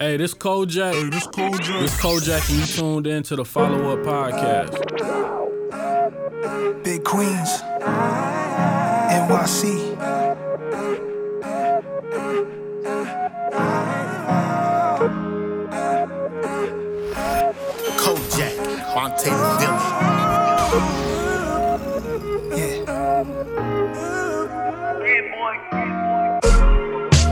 Hey, this Kojak. Hey, this Kojak. This Kojak, and you tuned in to the Follow Up Podcast. Big Queens, NYC. Kojak, Monte Villa. Yeah.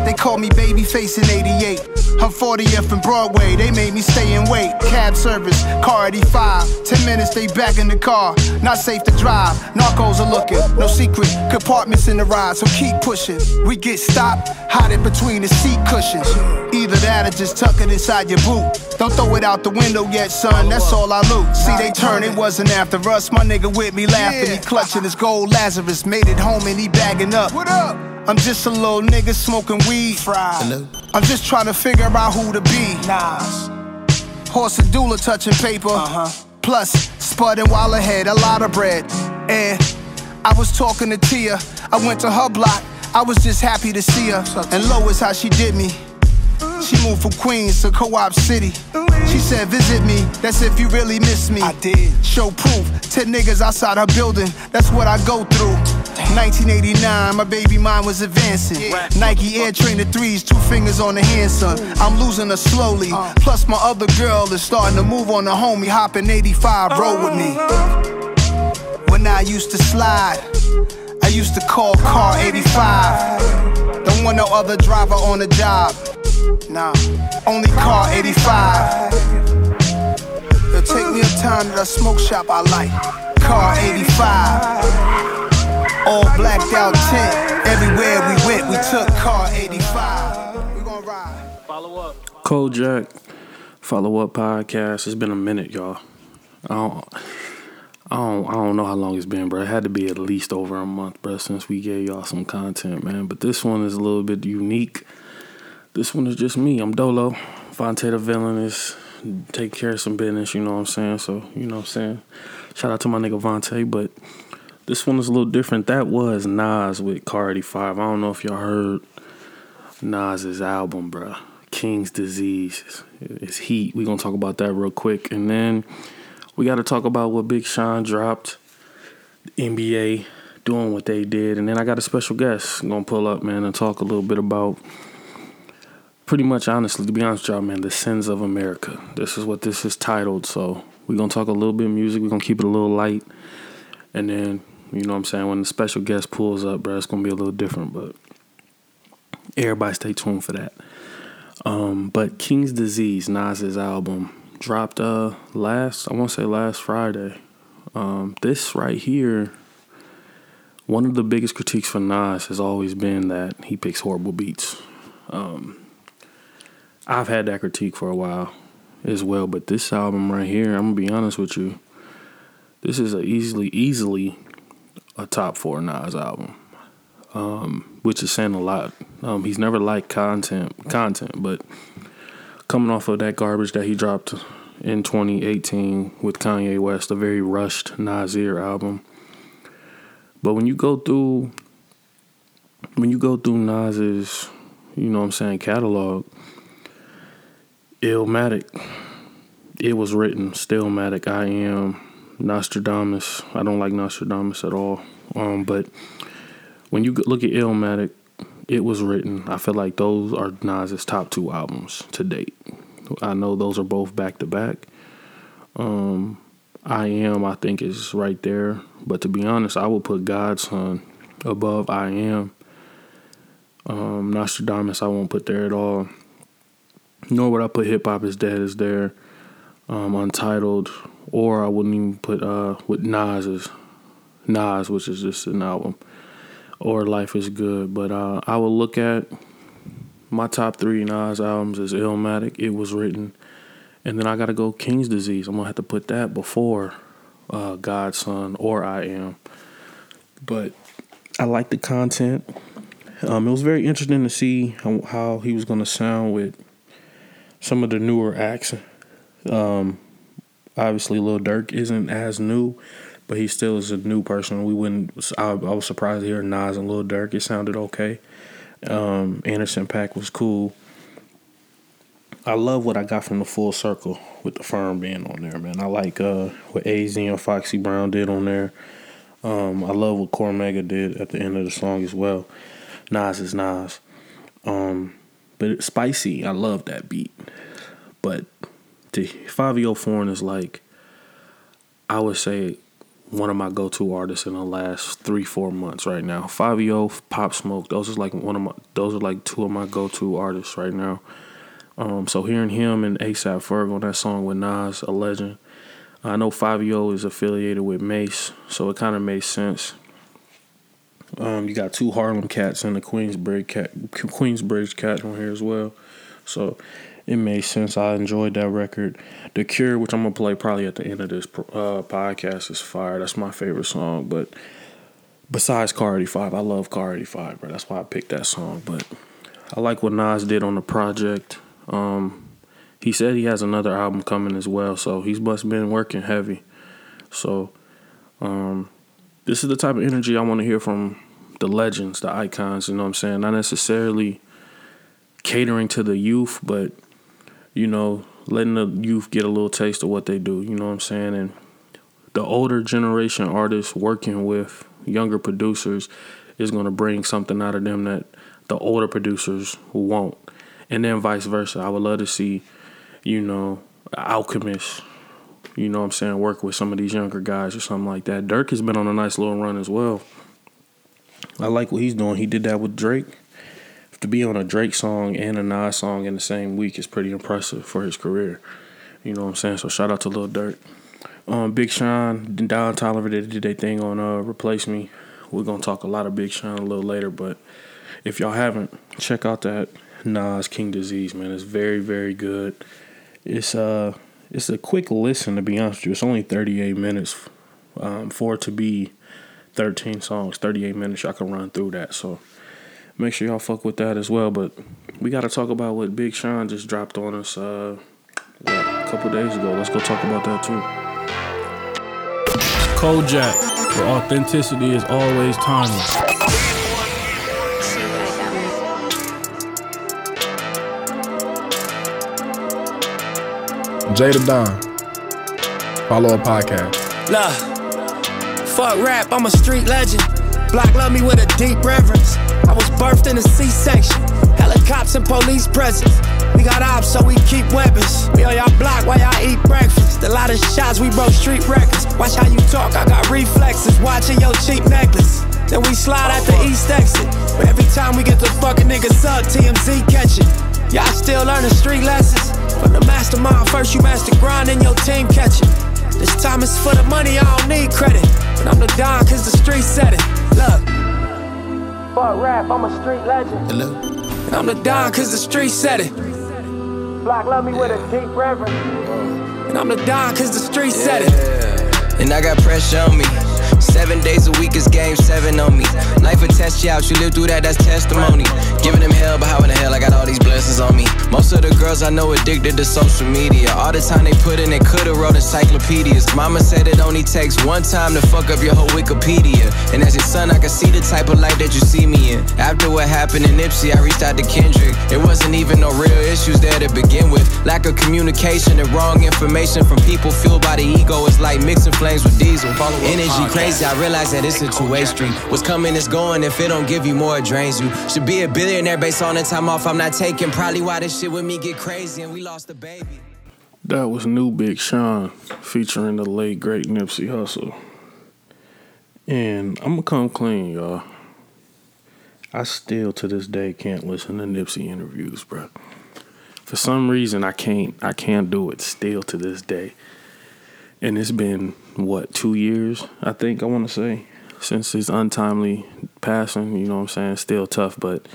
They call me Babyface in 88. I'm 40th and Broadway, they made me stay and wait. Cab service, car 85. 10 minutes, they back in the car. Not safe to drive, narcos are looking. No secret, compartments in the ride, so keep pushing. We get stopped, hide it between the seat cushions. Either that or just tuck it inside your boot. Don't throw it out the window yet, son, that's all I loot. See, they turn, it wasn't after us. My nigga with me laughing, he clutching his gold Lazarus. Made it home and he bagging up. What up? I'm just a little nigga smoking weed. Fried. Hello? I'm just trying to figure out who to be. Nas. Horse and doula touching paper. Uh-huh. Plus, spudding while ahead, a lot of bread. And I was talking to Tia. I went to her block. I was just happy to see her. And Lois, how she did me. She moved from Queens to Co-op City. She said, visit me, that's if you really miss me. I did. Show proof, 10 niggas outside her building, that's what I go through. 1989, my baby mind was advancing. Nike Air Trainer 3s, two fingers on the hand, son. I'm losing her slowly. Uh. Plus, my other girl is starting to move on the homie, hopping 85, roll with me. When I used to slide, I used to call car 85. Don't want no other driver on the job. Nah, only car 85. They'll take me a time to the smoke shop I like. Car 85. All blacked out tent. Everywhere we went, we took car 85. We gon' ride. Follow Up. Kojak, Follow Up Podcast. It's been a minute, y'all. I don't, I don't, I don't know how long it's been, bro. It had to be at least over a month, bro, since we gave y'all some content, man. But this one is a little bit unique. This one is just me. I'm Dolo. Vontae the villain is taking care of some business, you know what I'm saying? So, you know what I'm saying? Shout out to my nigga Vontae, but this one is a little different. That was Nas with Car 85. I don't know if y'all heard Nas's album, bruh. King's Disease. It's heat. we going to talk about that real quick. And then we got to talk about what Big Sean dropped. NBA doing what they did. And then I got a special guest going to pull up, man, and talk a little bit about pretty much honestly, to be honest y'all, man, the sins of America. This is what this is titled. So we're gonna talk a little bit of music. We're gonna keep it a little light. And then, you know what I'm saying, when the special guest pulls up, bro, it's gonna be a little different, but everybody stay tuned for that. Um, but King's Disease, Nas's album, dropped uh last I wanna say last Friday. Um, this right here, one of the biggest critiques for Nas has always been that he picks horrible beats. Um, I've had that critique for a while as well, but this album right here, I'm gonna be honest with you, this is a easily easily a top four Nas album, um, which is saying a lot. Um, he's never liked content content, but coming off of that garbage that he dropped in 2018 with Kanye West, a very rushed Nasir album. But when you go through when you go through Nas's, you know what I'm saying, catalog, Illmatic. It was written Stillmatic. I am Nostradamus. I don't like Nostradamus at all. Um, but when you look at Illmatic, it was written. I feel like those are Nas's top two albums to date. I know those are both back to back. Um, I am, I think, is right there. But to be honest, I would put God's Son above I am. Um, Nostradamus, I won't put there at all nor would I put Hip Hop is Dead is there, um, Untitled, or I wouldn't even put uh, with Nas's Nas, which is just an album, or Life is Good. But uh, I will look at my top three Nas albums as Illmatic. It was written, and then I got to go King's Disease. I'm gonna have to put that before uh, God's Son or I Am. But I like the content. Um, it was very interesting to see how, how he was gonna sound with some of the newer acts. Um, obviously, Lil Durk isn't as new, but he still is a new person. We wouldn't. I, I was surprised to hear Nas and Lil Durk. It sounded okay. Um, Anderson .Paak was cool. I love what I got from the full circle with the firm being on there, man. I like uh, what AZ and Foxy Brown did on there. Um, I love what Cormega did at the end of the song as well. Nas is Nas. Um, but it's spicy. I love that beat. But the Fivio Foreign is like, I would say, one of my go-to artists in the last three, four months right now. Fivio, Pop Smoke, those are like one of my, those are like two of my go-to artists right now. Um, so hearing him and ASAP Ferg on that song with Nas, a legend. I know Fivio is affiliated with Mase, so it kind of made sense. Um, you got two Harlem cats and the Queensbridge cat, Queensbridge cat on here as well, so it made sense. I enjoyed that record. The Cure, which I'm gonna play probably at the end of this uh, podcast, is fire. That's my favorite song. But besides Car 85, I love Car 85, bro. That's why I picked that song. But I like what Nas did on the project. Um, he said he has another album coming as well, so he's must been working heavy. So, um, this is the type of energy I want to hear from the legends, the icons. You know what I'm saying? Not necessarily catering to the youth, but you know, letting the youth get a little taste of what they do. You know what I'm saying? And the older generation artists working with younger producers is going to bring something out of them that the older producers won't and then vice versa. I would love to see, you know, Alchemist, you know what I'm saying, work with some of these younger guys or something like that. Durk has been on a nice little run as well. I like what he's doing. He did that with Drake. To be on a Drake song and a Nas song in the same week is pretty impressive for his career. You know what I'm saying? So shout out to Lil Durk. Um, Big Sean, Don Toliver did, did their thing on uh, Replace Me. We're gonna talk a lot of Big Sean a little later, but if y'all haven't, check out that Nas King Disease, man. It's very, very good. It's uh it's a quick listen to be honest with you. It's only 38 minutes um, for it to be 13 songs, 38 minutes. Y'all can run through that. So make sure y'all fuck with that as well. But we got to talk about what Big Sean just dropped on us uh, what, a couple days ago. Let's go talk about that too. Kojak, where authenticity is always timeless. Jada Don. Follow a podcast. Look, fuck rap, I'm a street legend. Block love me with a deep reverence. Birthed in a C-section. Helicopters and police presence. We got ops, so we keep weapons. We on y'all block while y'all eat breakfast. A lot of shots, we broke street records. Watch how you talk, I got reflexes. Watching your cheap necklace. Then we slide out the east exit. But every time we get the fucking niggas up, TMZ catch it. Y'all still learning street lessons? From the mastermind, first you master grind and your team catch it. This time it's for the money, I don't need credit. But I'm the Don cause the street said it. Look. Fuck rap, I'm a street legend. Hello? I'm the Don cause the street said it. Block love me with a deep reverence. And I'm the Don cause the street said it. And I got pressure on me. Seven days a week is game seven on me. Life will test you out, you live through that, that's testimony. Giving them hell, but how in the hell I got all these blessings on me? Most of the girls I know addicted to social media. All the time they put in, they could've wrote encyclopedias. Mama said it only takes one time to fuck up your whole Wikipedia. And as your son, I can see the type of life that you see me in. After what happened in Nipsey, I reached out to Kendrick. It wasn't even no real issues there to begin with. Lack of communication and wrong information from people fueled by the ego is like mixing flames with diesel. Energy crazy, I realize that it's a two-way street. What's coming is going. If it don't give you more, it drains you. Should be a billionaire based on the time off I'm not taking. Probably why this shit with me get crazy and we lost a baby. That was new Big Sean featuring the late great Nipsey Hussle. And I'm gonna come clean, y'all. I still to this day can't listen to Nipsey interviews, bro. For some reason I can't I can't do it still to this day. And it's been what, two years, I think I wanna say, since his untimely passing, you know what I'm saying? Still tough, but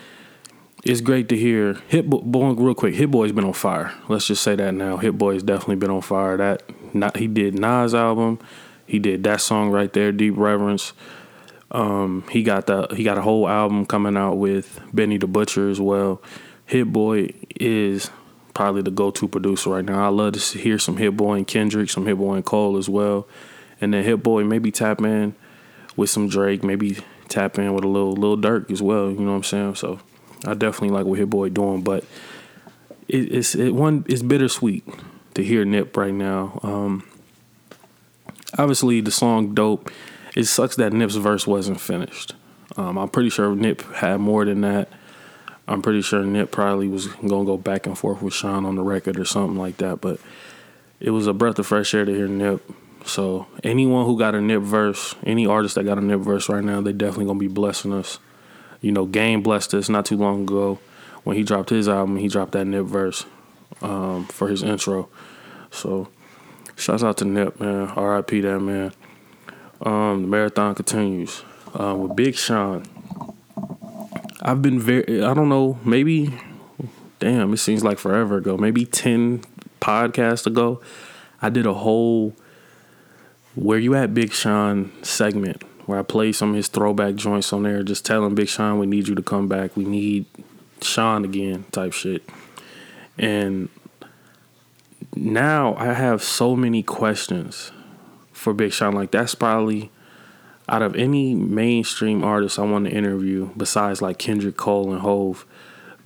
it's great to hear Hit Boy real quick. Hit Boy's been on fire. Let's just say that now. Hit Boy's definitely been on fire. That not he did Nas album. He did that song right there, Deep Reverence. Um, he got the he got a whole album coming out with Benny the Butcher as well. Hit Boy is probably the go to producer right now. I love to hear some Hit Boy and Kendrick, some Hit Boy and Cole as well, and then Hit Boy maybe tap in with some Drake, maybe tap in with a little little Durk as well. You know what I'm saying? So I definitely like what Hit Boy doing, but it, it's it one it's bittersweet to hear Nip right now. Um, obviously, the song "Dope." It sucks that Nip's verse wasn't finished. Um, I'm pretty sure Nip had more than that. I'm pretty sure Nip probably was gonna go back and forth with Sean on the record or something like that. But it was a breath of fresh air to hear Nip. So anyone who got a Nip verse, any artist that got a Nip verse right now, they definitely gonna be blessing us. You know, Game blessed us not too long ago when he dropped his album. He dropped that Nip verse um, for his intro. So shouts out to Nip, man. R.I.P. that man. Um, the marathon continues uh, with Big Sean. I've been very, I don't know, maybe, damn, it seems like forever ago, maybe 10 podcasts ago, I did a whole Where You At Big Sean segment where I played some of his throwback joints on there, just telling Big Sean, we need you to come back. We need Sean again, type shit. And now I have so many questions for Big Sean. Like, that's probably out of any mainstream artist I want to interview, besides like Kendrick Cole and Hove,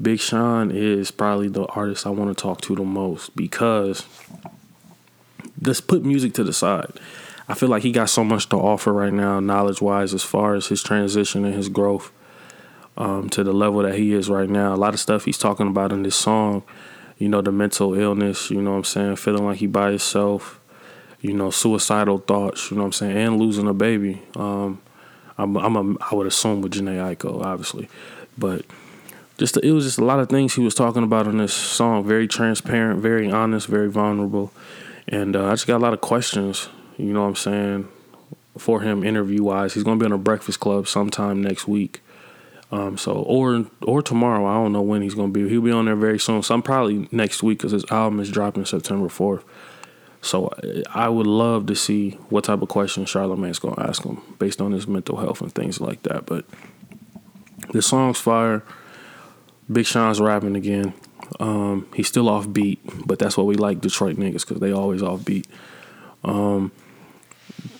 Big Sean is probably the artist I want to talk to the most because let's put music to the side. I feel like he got so much to offer right now, knowledge wise, as far as his transition and his growth um, to the level that he is right now. A lot of stuff he's talking about in this song, you know, the mental illness, you know what I'm saying, feeling like he by himself, you know, suicidal thoughts, you know what I'm saying, and losing a baby. Um, I'm, I'm a, I would assume with Jhené Aiko, obviously, but just it was just a lot of things he was talking about in this song. Very transparent, very honest, very vulnerable, and uh, I just got a lot of questions. You know what I'm saying for him interview wise. He's gonna be on a Breakfast Club sometime next week. Um, so or or tomorrow. I don't know when he's gonna be. He'll be on there very soon. Some probably next week because his album is dropping September fourth. So I would love to see what type of questions Charlamagne's gonna ask him based on his mental health and things like that. But the song's fire. Big Sean's rapping again. Um, he's still off beat, but that's what we like Detroit niggas because they always off beat. Um,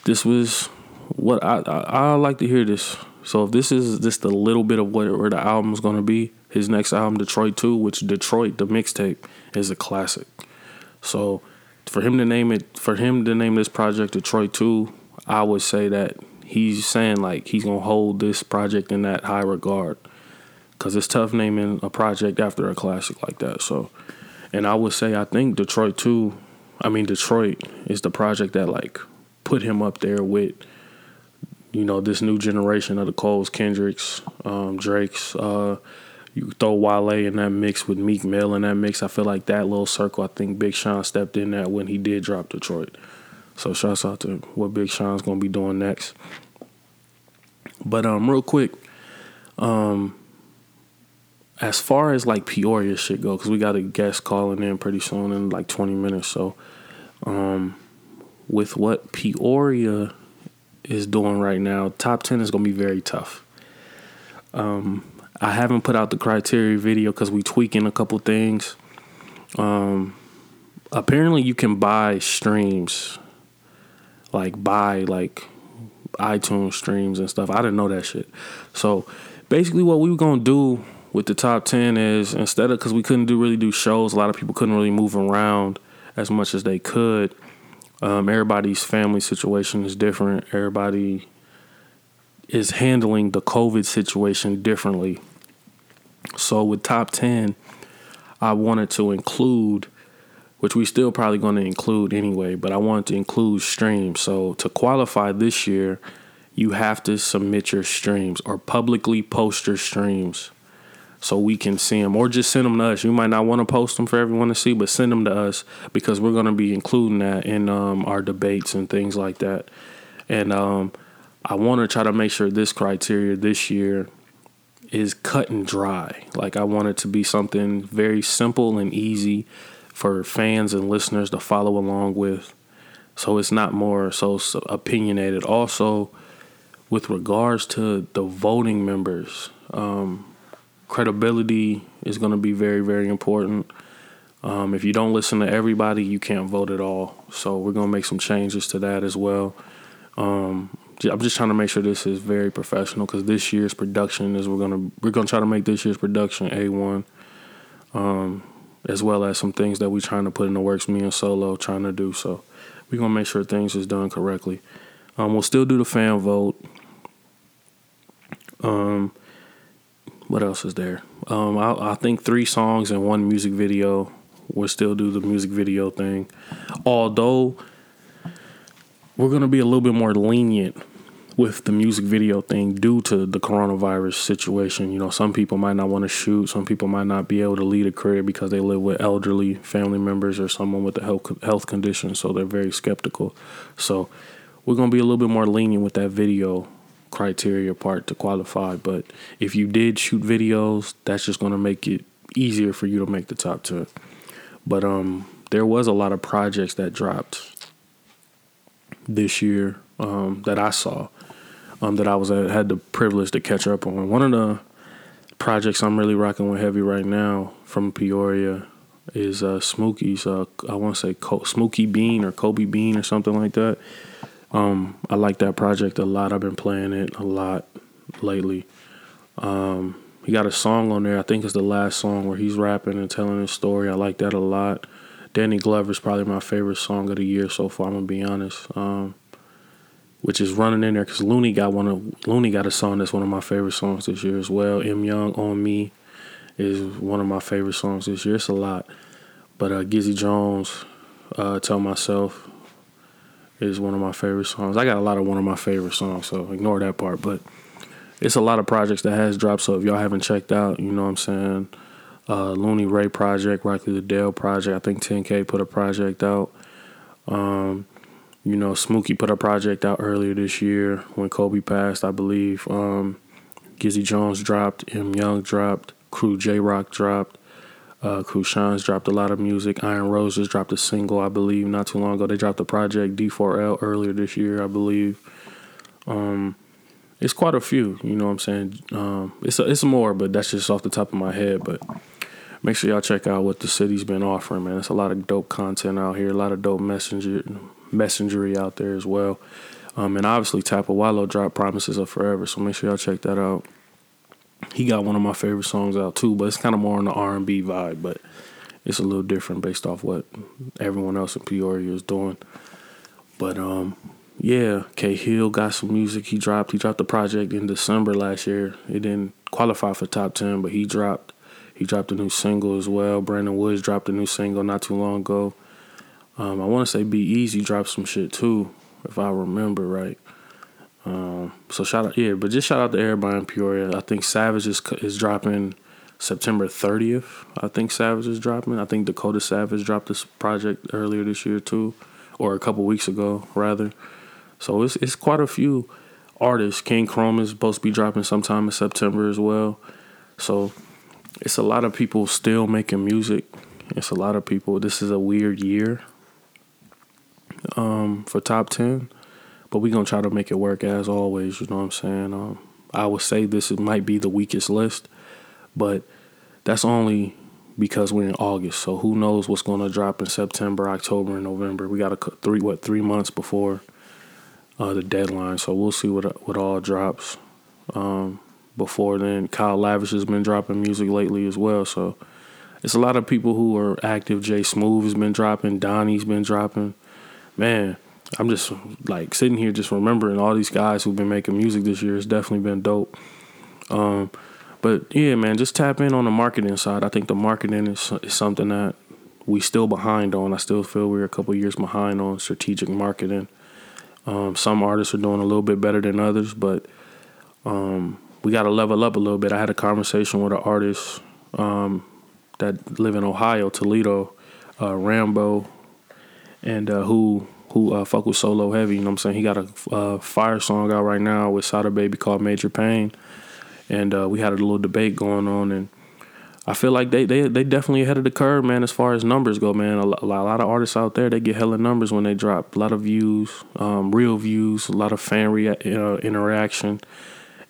this was what I, I, I like to hear this. So if this is just a little bit of what where the album's gonna be, his next album, Detroit Two, which Detroit the mixtape is a classic. So for him to name it, for him to name this project Detroit Two, I would say that he's saying like he's gonna hold this project in that high regard because it's tough naming a project after a classic like that. So, and I would say I think Detroit Two, I mean Detroit is the project that like put him up there with you know this new generation of the Coles, Kendricks, um, Drakes. Uh, you throw Wale in that mix with Meek Mill in that mix. I feel like that little circle. I think Big Sean stepped in that when he did drop Detroit. So shouts out to what Big Sean's gonna be doing next. But um, real quick, um, as far as like Peoria shit go, because we got a guest calling in pretty soon in like twenty minutes. So, um, with what Peoria is doing right now, top ten is gonna be very tough. Um, I haven't put out the criteria video because we tweaking a couple things. Um, apparently you can buy streams, like buy like iTunes streams and stuff. I didn't know that shit. So basically, what we were gonna do with the top ten is instead of because we couldn't do really do shows, a lot of people couldn't really move around as much as they could. Um, everybody's family situation is different. Everybody is handling the COVID situation differently. So with top 10, I wanted to include, which we still probably going to include anyway, but I wanted to include streams. So to qualify this year, you have to submit your streams or publicly post your streams so we can see them or just send them to us. You might not want to post them for everyone to see, but send them to us because we're going to be including that in um, our debates and things like that. And um, I want to try to make sure this criteria this year is cut and dry. Like I want it to be something very simple and easy for fans and listeners to follow along with. So it's not more so opinionated. Also, with regards to the voting members, um, credibility is going to be very, very important. Um, if you don't listen to everybody, you can't vote at all. So we're going to make some changes to that as well. Um, I'm just trying to make sure this is very professional because this year's production is we're gonna we're gonna try to make this year's production a one. Um, as well as some things that we're trying to put in the works. Me and Solo trying to do so. We're gonna make sure things is done correctly. Um, we'll still do the fan vote. Um, what else is there? Um, I, I think three songs and one music video. We'll still do the music video thing, although we're gonna be a little bit more lenient with the music video thing due to the coronavirus situation. You know, some people might not want to shoot, some people might not be able to lead a career because they live with elderly family members or someone with a health health condition, so they're very skeptical. So we're gonna be a little bit more lenient with that video criteria part to qualify. But if you did shoot videos, that's just gonna make it easier for you to make the top ten. But um, there was a lot of projects that dropped this year um, that I saw um, that I was uh, had the privilege to catch up on. One of the projects I'm really rocking with heavy right now from Peoria is uh, Smokey's. Uh, I want to say Co- Smokey Bean or Kobe Bean or something like that. Um, I like that project a lot. I've been playing it a lot lately. Um, he got a song on there. I think it's the last song where he's rapping and telling his story. I like that a lot. Danny Glover's probably my favorite song of the year so far. I'm gonna be honest. Um, which is running in there because Looney got one of Looney got a song that's one of my favorite songs this year as well. M Young on Me is one of my favorite songs this year. It's a lot, but uh, Gizzy Jones, uh, Tell Myself is one of my favorite songs. I got a lot of one of my favorite songs, so ignore that part. But it's a lot of projects that has dropped. So if y'all haven't checked out, you know what I'm saying. Uh, Looney Ray project, Rocky the Dale project. I think 10K put a project out. Um, you know, Smokey put a project out earlier this year when Kobe passed, I believe. Um, Gizzy Jones dropped, M Young dropped, Crew J Rock dropped, uh, Shines dropped a lot of music. Iron Roses dropped a single, I believe, not too long ago. They dropped a project D4L earlier this year, I believe. Um, it's quite a few, you know what I'm saying? Um, it's a, it's more, but that's just off the top of my head. But make sure y'all check out what the city's been offering, man. It's a lot of dope content out here, a lot of dope messenger messengery out there as well. Um, and obviously Wallow dropped Promises of Forever, so make sure y'all check that out. He got one of my favorite songs out too, but it's kind of more on the R and B vibe, but it's a little different based off what everyone else in Peoria is doing. But um, yeah, K Hill got some music he dropped. He dropped the project in December last year. It didn't qualify for top ten, but he dropped he dropped a new single as well. Brandon Woods dropped a new single not too long ago. Um, I want to say Be Easy dropped some shit too, if I remember right. Um, so shout out, yeah, but just shout out to everybody in Peoria. I think Savage is is dropping September 30th. I think Savage is dropping. I think Dakota Savage dropped this project earlier this year too, or a couple weeks ago rather. So it's it's quite a few artists. King Chrome is supposed to be dropping sometime in September as well. So it's a lot of people still making music. It's a lot of people. This is a weird year um, for top 10, but we're going to try to make it work as always. You know what I'm saying? Um, I would say this might be the weakest list, but that's only because we're in August. So who knows what's going to drop in September, October, and November? We got a three what three months before uh, the deadline. So we'll see what what all drops. Um, before then, Kyle Lavish has been dropping music lately as well. So it's a lot of people who are active. Jay Smooth has been dropping. Donnie's been dropping man, I'm just like sitting here just remembering all these guys who've been making music this year. It's definitely been dope. Um, but yeah, man, just tap in on the marketing side. I think the marketing is, is something that we still behind on. I still feel we're a couple years behind on strategic marketing. Um, some artists are doing a little bit better than others, but um, we got to level up a little bit. I had a conversation with an artist um, that live in Ohio, Toledo, uh, Rambo and uh, who who uh, fuck with solo heavy. You know what I'm saying? He got a uh, fire song out right now with Sada Baby called Major Pain, and uh, we had a little debate going on, and I feel like they they they definitely ahead of the curve, man. As far as numbers go, man, a lot, a lot of artists out there they get hella numbers when they drop. A lot of views, um, real views, a lot of fan rea- uh, interaction.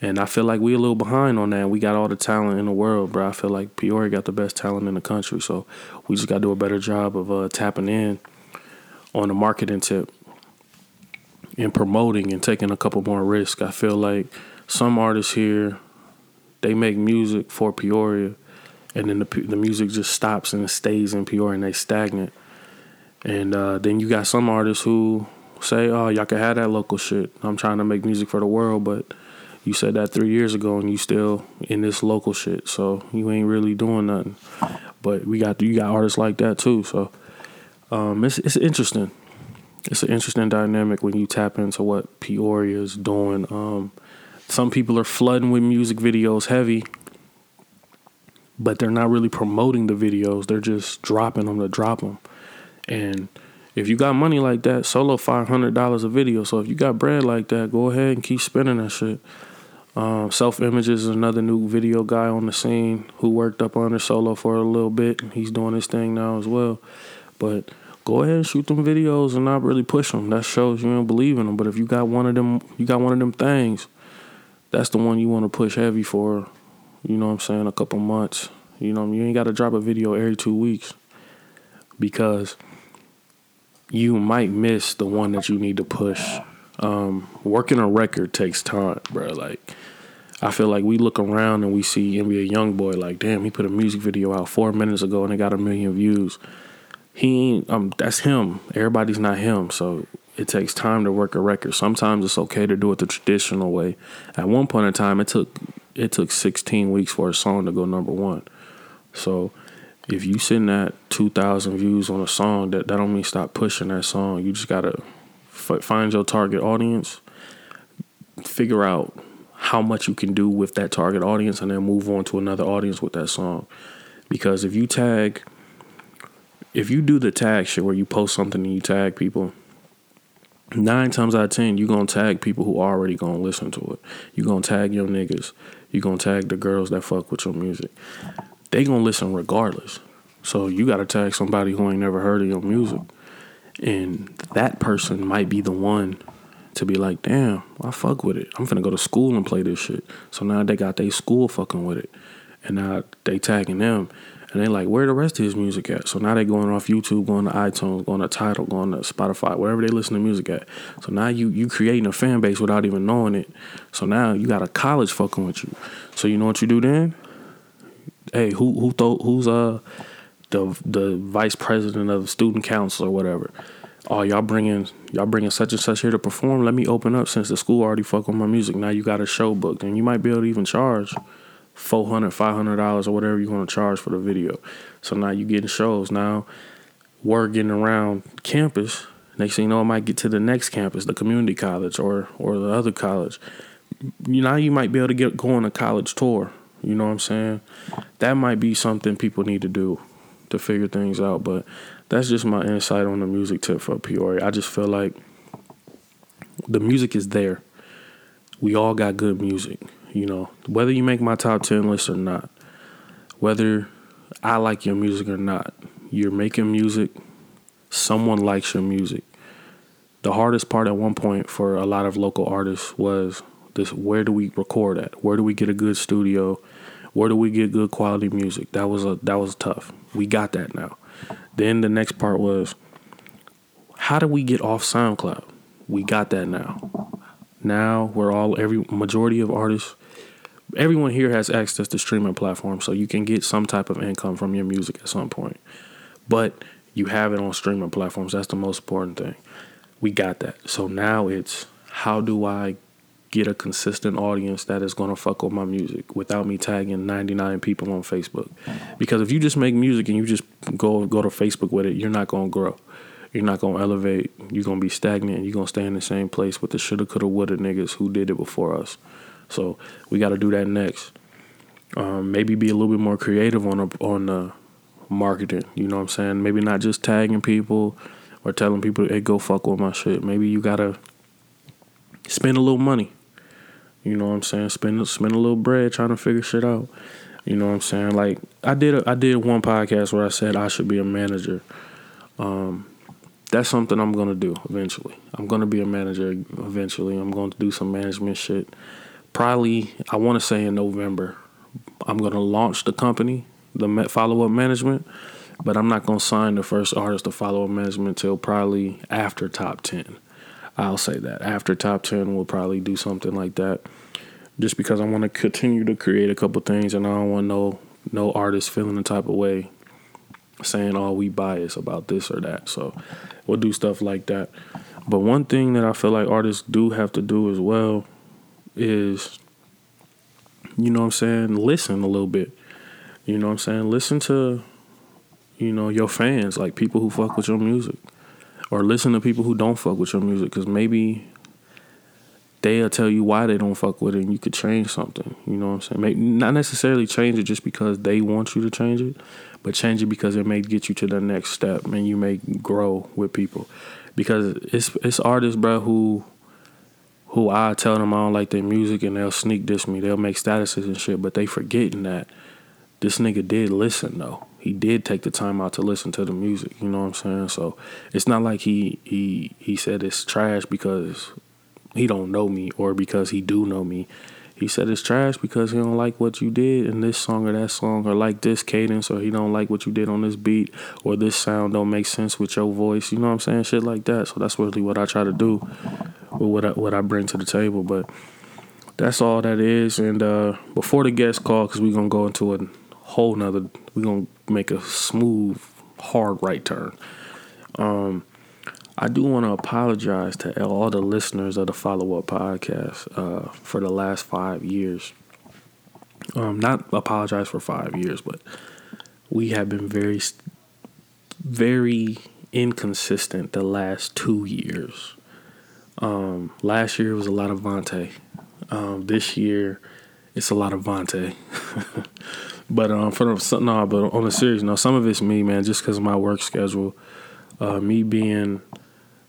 And I feel like we a little behind on that. We got all the talent in the world, bro. I feel like Peoria got the best talent in the country, so we just got to do a better job of uh, tapping in on a marketing tip and promoting and taking a couple more risks. I feel like some artists here they make music for Peoria and then the the music just stops and it stays in Peoria and they stagnant. And uh, then you got some artists who say, "Oh, y'all can have that local shit. I'm trying to make music for the world, but you said that three years ago, and you still in this local shit. So you ain't really doing nothing." But we got you got artists like that too. So um, it's it's interesting. It's an interesting dynamic when you tap into what Peoria is doing. Um, some people are flooding with music videos heavy, but they're not really promoting the videos. They're just dropping them to drop them. And if you got money like that, solo five hundred dollars a video. So if you got bread like that, go ahead and keep spending that shit. Um, Self Images is another new video guy on the scene who worked up under solo for a little bit. He's doing his thing now as well. But go ahead and shoot them videos and not really push them. That shows you don't believe in them. But if you got one of them, you got one of them things. That's the one you want to push heavy for. You know what I'm saying? A couple months. You know, you ain't got to drop a video every two weeks because you might miss the one that you need to push. Um, working a record takes time, bro. Like, I feel like we look around and we see NBA YoungBoy, like, damn, he put a music video out four minutes ago and it got a million views. He ain't, um, that's him. Everybody's not him. So it takes time to work a record. Sometimes it's okay to do it the traditional way. At one point in time, it took it took 16 weeks for a song to go number one. So if you sitting at 2,000 views on a song, that, that don't mean stop pushing that song. You just got to f- find your target audience, figure out how much you can do with that target audience, and then move on to another audience with that song. Because if you tag, if you do the tag shit where you post something and you tag people, nine times out of ten, you're gonna tag people who already gonna listen to it. You're gonna tag your niggas. You're gonna tag the girls that fuck with your music they gonna listen regardless. So you gotta tag somebody who ain't never heard of your music. And that person might be the one to be like, damn, I fuck with it. I'm finna go to school and play this shit. So now they got their school fucking with it. And now they tagging them. And they like, where the rest of his music at? So now they're going off YouTube, going to iTunes, going to Tidal, going to Spotify, wherever they listen to music at. So now you you creating a fan base without even knowing it. So now you got a college fucking with you. So you know what you do then? hey, who who thought who's uh the the vice president of student council or whatever. Oh, y'all bringing y'all bringing such and such here to perform. Let me open up since the school already fuck with my music. Now you got a show booked, and you might be able to even charge four hundred, five hundred dollars or whatever you want to charge for the video. So now you're getting shows. Now word getting around campus. Next thing you know, it might get to the next campus, the community college or or the other college. You now you might be able to get go on a college tour you know what I'm saying? That might be something people need to do to figure things out. But that's just my insight on the music tip for Peoria. I just feel like the music is there. We all got good music, you know, whether you make my top 10 list or not, whether I like your music or not, you're making music, someone likes your music. The hardest part at one point for a lot of local artists was this where do we record at? Where do we get a good studio? Where do we get good quality music? That was a that was tough. We got that now. Then the next part was how do we get off SoundCloud? We got that now. Now we're all every majority of artists everyone here has access to streaming platforms so you can get some type of income from your music at some point. But you have it on streaming platforms. That's the most important thing. We got that. So now it's how do I get a consistent audience that is going to fuck with my music without me tagging 99 people on Facebook. Because if you just make music and you just go go to Facebook with it, you're not going to grow. You're not going to elevate. You're going to be stagnant. And you're going to stay in the same place with the shoulda, coulda, woulda niggas who did it before us. So we got to do that next. Um, maybe be a little bit more creative on a, on the marketing. You know what I'm saying? Maybe not just tagging people or telling people, "Hey, go fuck with my shit." Maybe you gotta spend a little money. You know what I'm saying? Spend spend a little bread trying to figure shit out. You know what I'm saying? Like I did a, I did one podcast where I said I should be a manager. Um, that's something I'm gonna do eventually. I'm gonna be a manager eventually. I'm going to do some management shit. Probably I want to say in November. I'm gonna launch the company, the follow up management, but I'm not gonna sign the first artist to follow up management till probably after top ten. I'll say that after top ten, we'll probably do something like that just because I want to continue to create a couple things and I don't want no no artist feeling the type of way saying oh we biased about this or that. So we'll do stuff like that. But one thing that I feel like artists do have to do as well is you know what I'm saying, listen a little bit. You know what I'm saying? Listen to you know your fans, like people who fuck with your music. Or listen to people who don't fuck with your music cuz maybe they'll tell you why they don't fuck with it and you could change something. You know what I'm saying? Maybe not necessarily change it just because they want you to change it, but change it because it may get you to the next step and you may grow with people. Because it's it's artists, bro, who who I tell them I don't like their music and they'll sneak diss me. They'll make statuses and shit, but they forgetting that this nigga did listen though. He did take the time out to listen to the music, you know what I'm saying? So it's not like he he he said it's trash because he don't know me or because he do know me. He said it's trash because he don't like what you did in this song or that song or like this cadence or he don't like what you did on this beat or this sound don't make sense with your voice. You know what I'm saying? Shit like that. So that's really what I try to do with what I, what I bring to the table. But that's all that is. And uh, before the guest call, because we're gonna go into a whole nother, we're gonna make a smooth, hard right turn. Um, I do want to apologize to all the listeners of the Follow Up Podcast uh, for the last five years. Um, not apologize for five years, but we have been very, very inconsistent the last two years. Um, last year was a lot of Vontae. Um, this year, it's a lot of Vontae. but um, for the, no, but on a serious note, some of it's me, man, just because of my work schedule. Uh, me being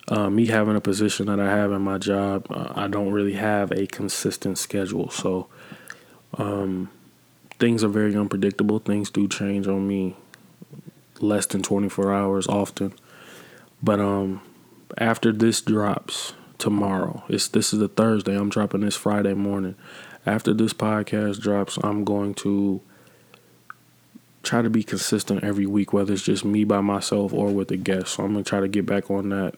uh, me having a position that I have in my job, uh, I don't really have a consistent schedule. So um, things are very unpredictable. Things do change on me less than 24 hours often. But um, after this drops tomorrow, it's this is a Thursday. I'm dropping this Friday morning. After this podcast drops, I'm going to try to be consistent every week, whether it's just me by myself or with a guest. So I'm gonna try to get back on that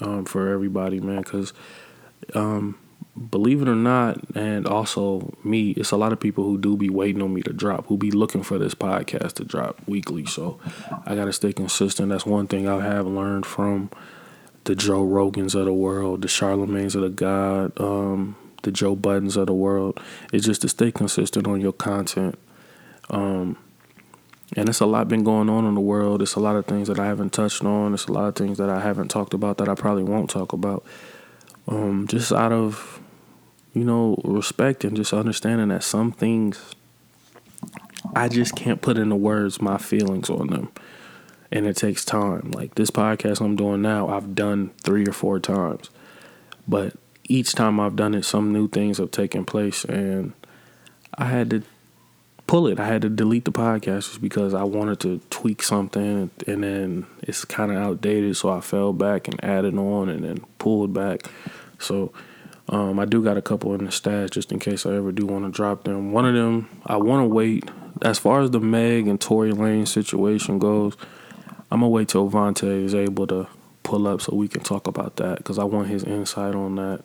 um, for everybody, man. Because um, believe it or not, and also me, it's a lot of people who do be waiting on me to drop, who be looking for this podcast to drop weekly. So I got to stay consistent. That's one thing I have learned from the Joe Rogans of the world, the Charlamagne's of the God, um, the Joe Buddens of the world. It's just to stay consistent on your content. Um, and it's a lot been going on in the world. It's a lot of things that I haven't touched on. It's a lot of things that I haven't talked about that I probably won't talk about. Um, just out of, you know, respect and just understanding that some things I just can't put into words my feelings on them. And it takes time. Like this podcast I'm doing now, I've done three or four times. But each time I've done it, some new things have taken place. And I had to pull it. I had to delete the podcast just because I wanted to tweak something, and then it's kind of outdated. So I fell back and added on, and then pulled back. So um, I do got a couple in the stash just in case I ever do want to drop them. One of them I want to wait. As far as the Meg and Tory Lanez situation goes, I'm gonna wait till Vontae is able to pull up so we can talk about that because I want his insight on that.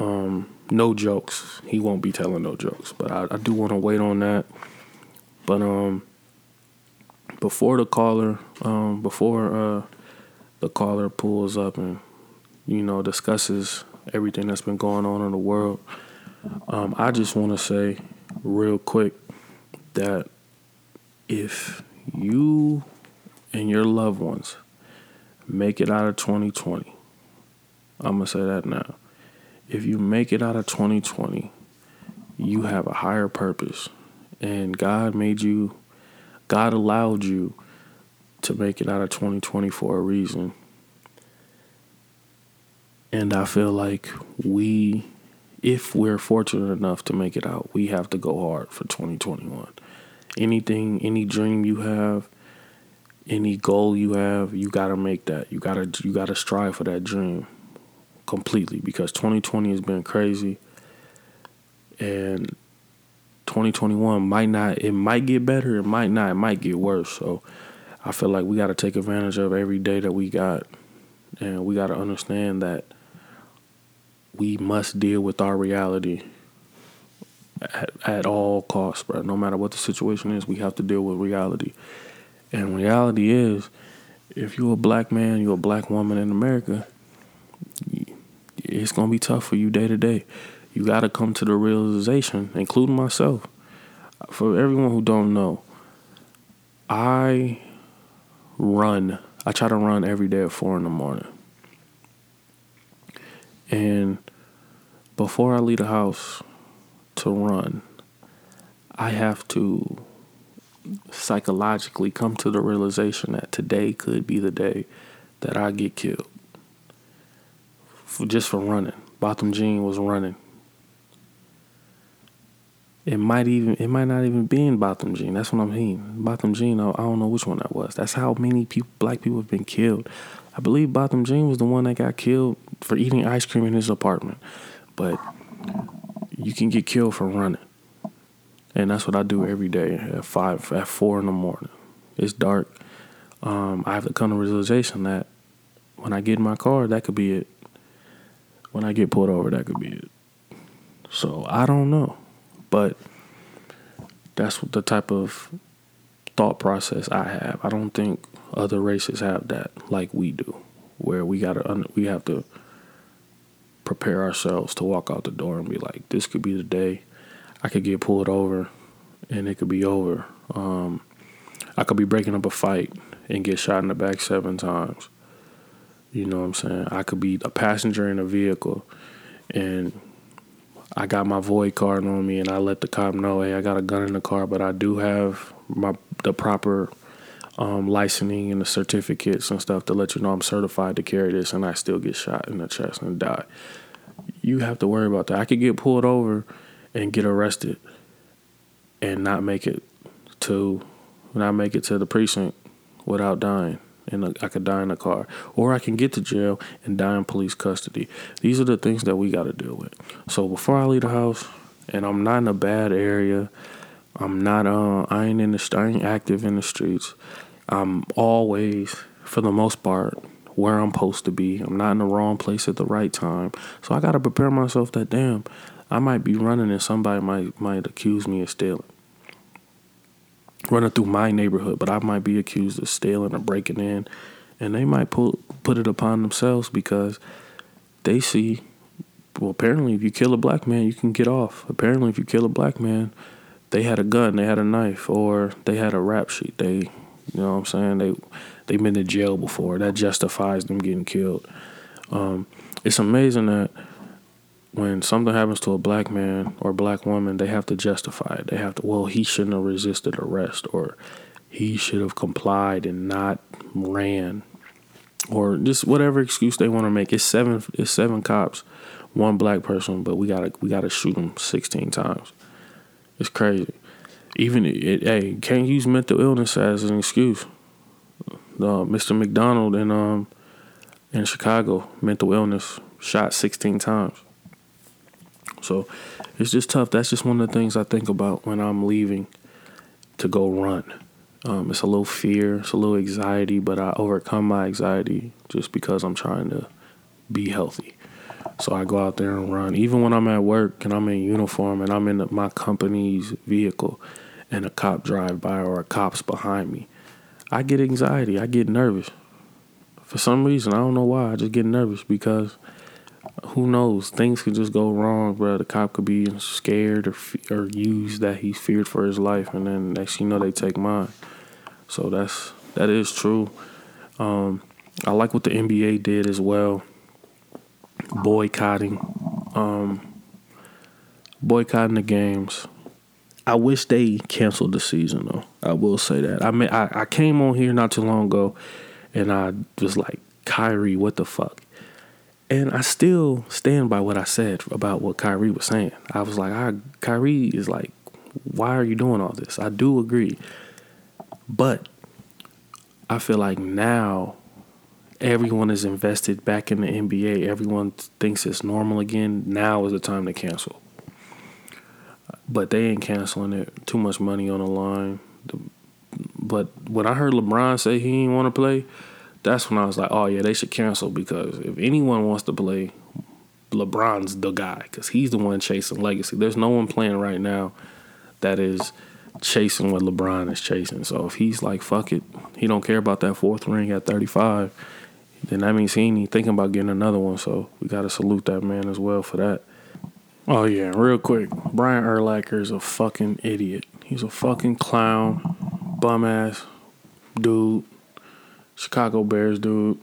Um, no jokes. He won't be telling no jokes, but I, I do want to wait on that. But um, before the caller, um, before uh, the caller pulls up and you know discusses everything that's been going on in the world, um, I just want to say real quick that if you and your loved ones make it out of 2020, I'm gonna say that now if you make it out of 2020, you have a higher purpose. And God made you, God allowed you to make it out of 2020 for a reason. And I feel like we, if we're fortunate enough to make it out, we have to go hard for 2021. Anything, any dream you have, any goal you have, you gotta make that. You gotta you gotta strive for that dream completely because 2020 has been crazy and 2021 might not it might get better it might not it might get worse so i feel like we got to take advantage of every day that we got and we got to understand that we must deal with our reality at, at all costs, bro. No matter what the situation is, we have to deal with reality. And reality is, if you're a black man, you're a black woman in America, it's gonna be tough for you day to day. You gotta come to the realization, including myself. For everyone who don't know, I run. I try to run every day at four in the morning. And before I leave the house to run, I have to psychologically come to the realization that today could be the day that I get killed. For, just for running. Botham Jean was running. It might even it might not even be in Botham Jean. That's what I'm mean. Botham Jean, I, I don't know which one that was. That's how many people black people have been killed. I believe Botham Jean was the one that got killed for eating ice cream in his apartment. But you can get killed for running. And that's what I do every day at five, at four in the morning. It's dark. Um, I have to come to realization that when I get in my car, that could be it. When I get pulled over, that could be it. So I don't know, but that's the type of thought process I have. I don't think other races have that like we do, where we gotta we have to prepare ourselves to walk out the door and be like, this could be the day I could get pulled over and it could be over. Um, I could be breaking up a fight and get shot in the back seven times. You know what I'm saying? I could be a passenger in a vehicle and I got my FOID card on me and I let the cop know, hey, I got a gun in the car, but I do have my the proper um, licensing and the certificates and stuff to let you know I'm certified to carry this, and I still get shot in the chest and die. You have to worry about that. I could get pulled over and get arrested and not make it to not make it to the precinct without dying and I could die in a car or I can get to jail and die in police custody. These are the things that we got to deal with. So before I leave the house and I'm not in a bad area, I'm not uh I ain't in the I ain't active in the streets. I'm always for the most part where I'm supposed to be. I'm not in the wrong place at the right time. So I got to prepare myself that damn I might be running and somebody might might accuse me of stealing. Running through my neighborhood, but I might be accused of stealing or breaking in, and they might put put it upon themselves because they see. Well, apparently, if you kill a black man, you can get off. Apparently, if you kill a black man, they had a gun, they had a knife, or they had a rap sheet. They, you know, what I'm saying they they've been to jail before. That justifies them getting killed. Um, it's amazing that when something happens to a black man or black woman, they have to justify it. They have to, well, he shouldn't have resisted arrest or he should have complied and not ran or just whatever excuse they want to make. It's seven, it's seven cops, one black person, but we gotta we gotta shoot them sixteen times. It's crazy. Even it, hey, can't use mental illness as an excuse. Uh, Mr. McDonald in um in Chicago, mental illness, shot sixteen times. So it's just tough. That's just one of the things I think about when I'm leaving to go run. Um, it's a little fear, it's a little anxiety, but I overcome my anxiety just because I'm trying to be healthy. So I go out there and run. Even when I'm at work and I'm in uniform and I'm in my company's vehicle and a cop drive by or a cop's behind me, I get anxiety. I get nervous. For some reason, I don't know why. I just get nervous because who knows? Things could just go wrong, bro. The cop could be scared or or use that he's feared for his life, and then next you know they take mine. So that's that is true. Um, I like what the NBA did as well, boycotting, um, boycotting the games. I wish they canceled the season though. I will say that. I mean, I, I came on here not too long ago, and I was like, Kyrie, what the fuck? And I still stand by what I said about what Kyrie was saying. I was like, I, Kyrie is like, why are you doing all this? I do agree. But I feel like now everyone is invested back in the NBA. Everyone thinks it's normal again. Now is the time to cancel. But they ain't canceling it. Too much money on the line. But when I heard LeBron say he didn't want to play, that's when I was like, oh yeah, they should cancel because if anyone wants to play, LeBron's the guy because he's the one chasing legacy. There's no one playing right now that is chasing what LeBron is chasing. So if he's like, fuck it, he don't care about that fourth ring at 35, then that means he ain't thinking about getting another one. So we got to salute that man as well for that. Oh, yeah, real quick. Brian Urlacher is a fucking idiot. He's a fucking clown, bum ass dude, Chicago Bears dude.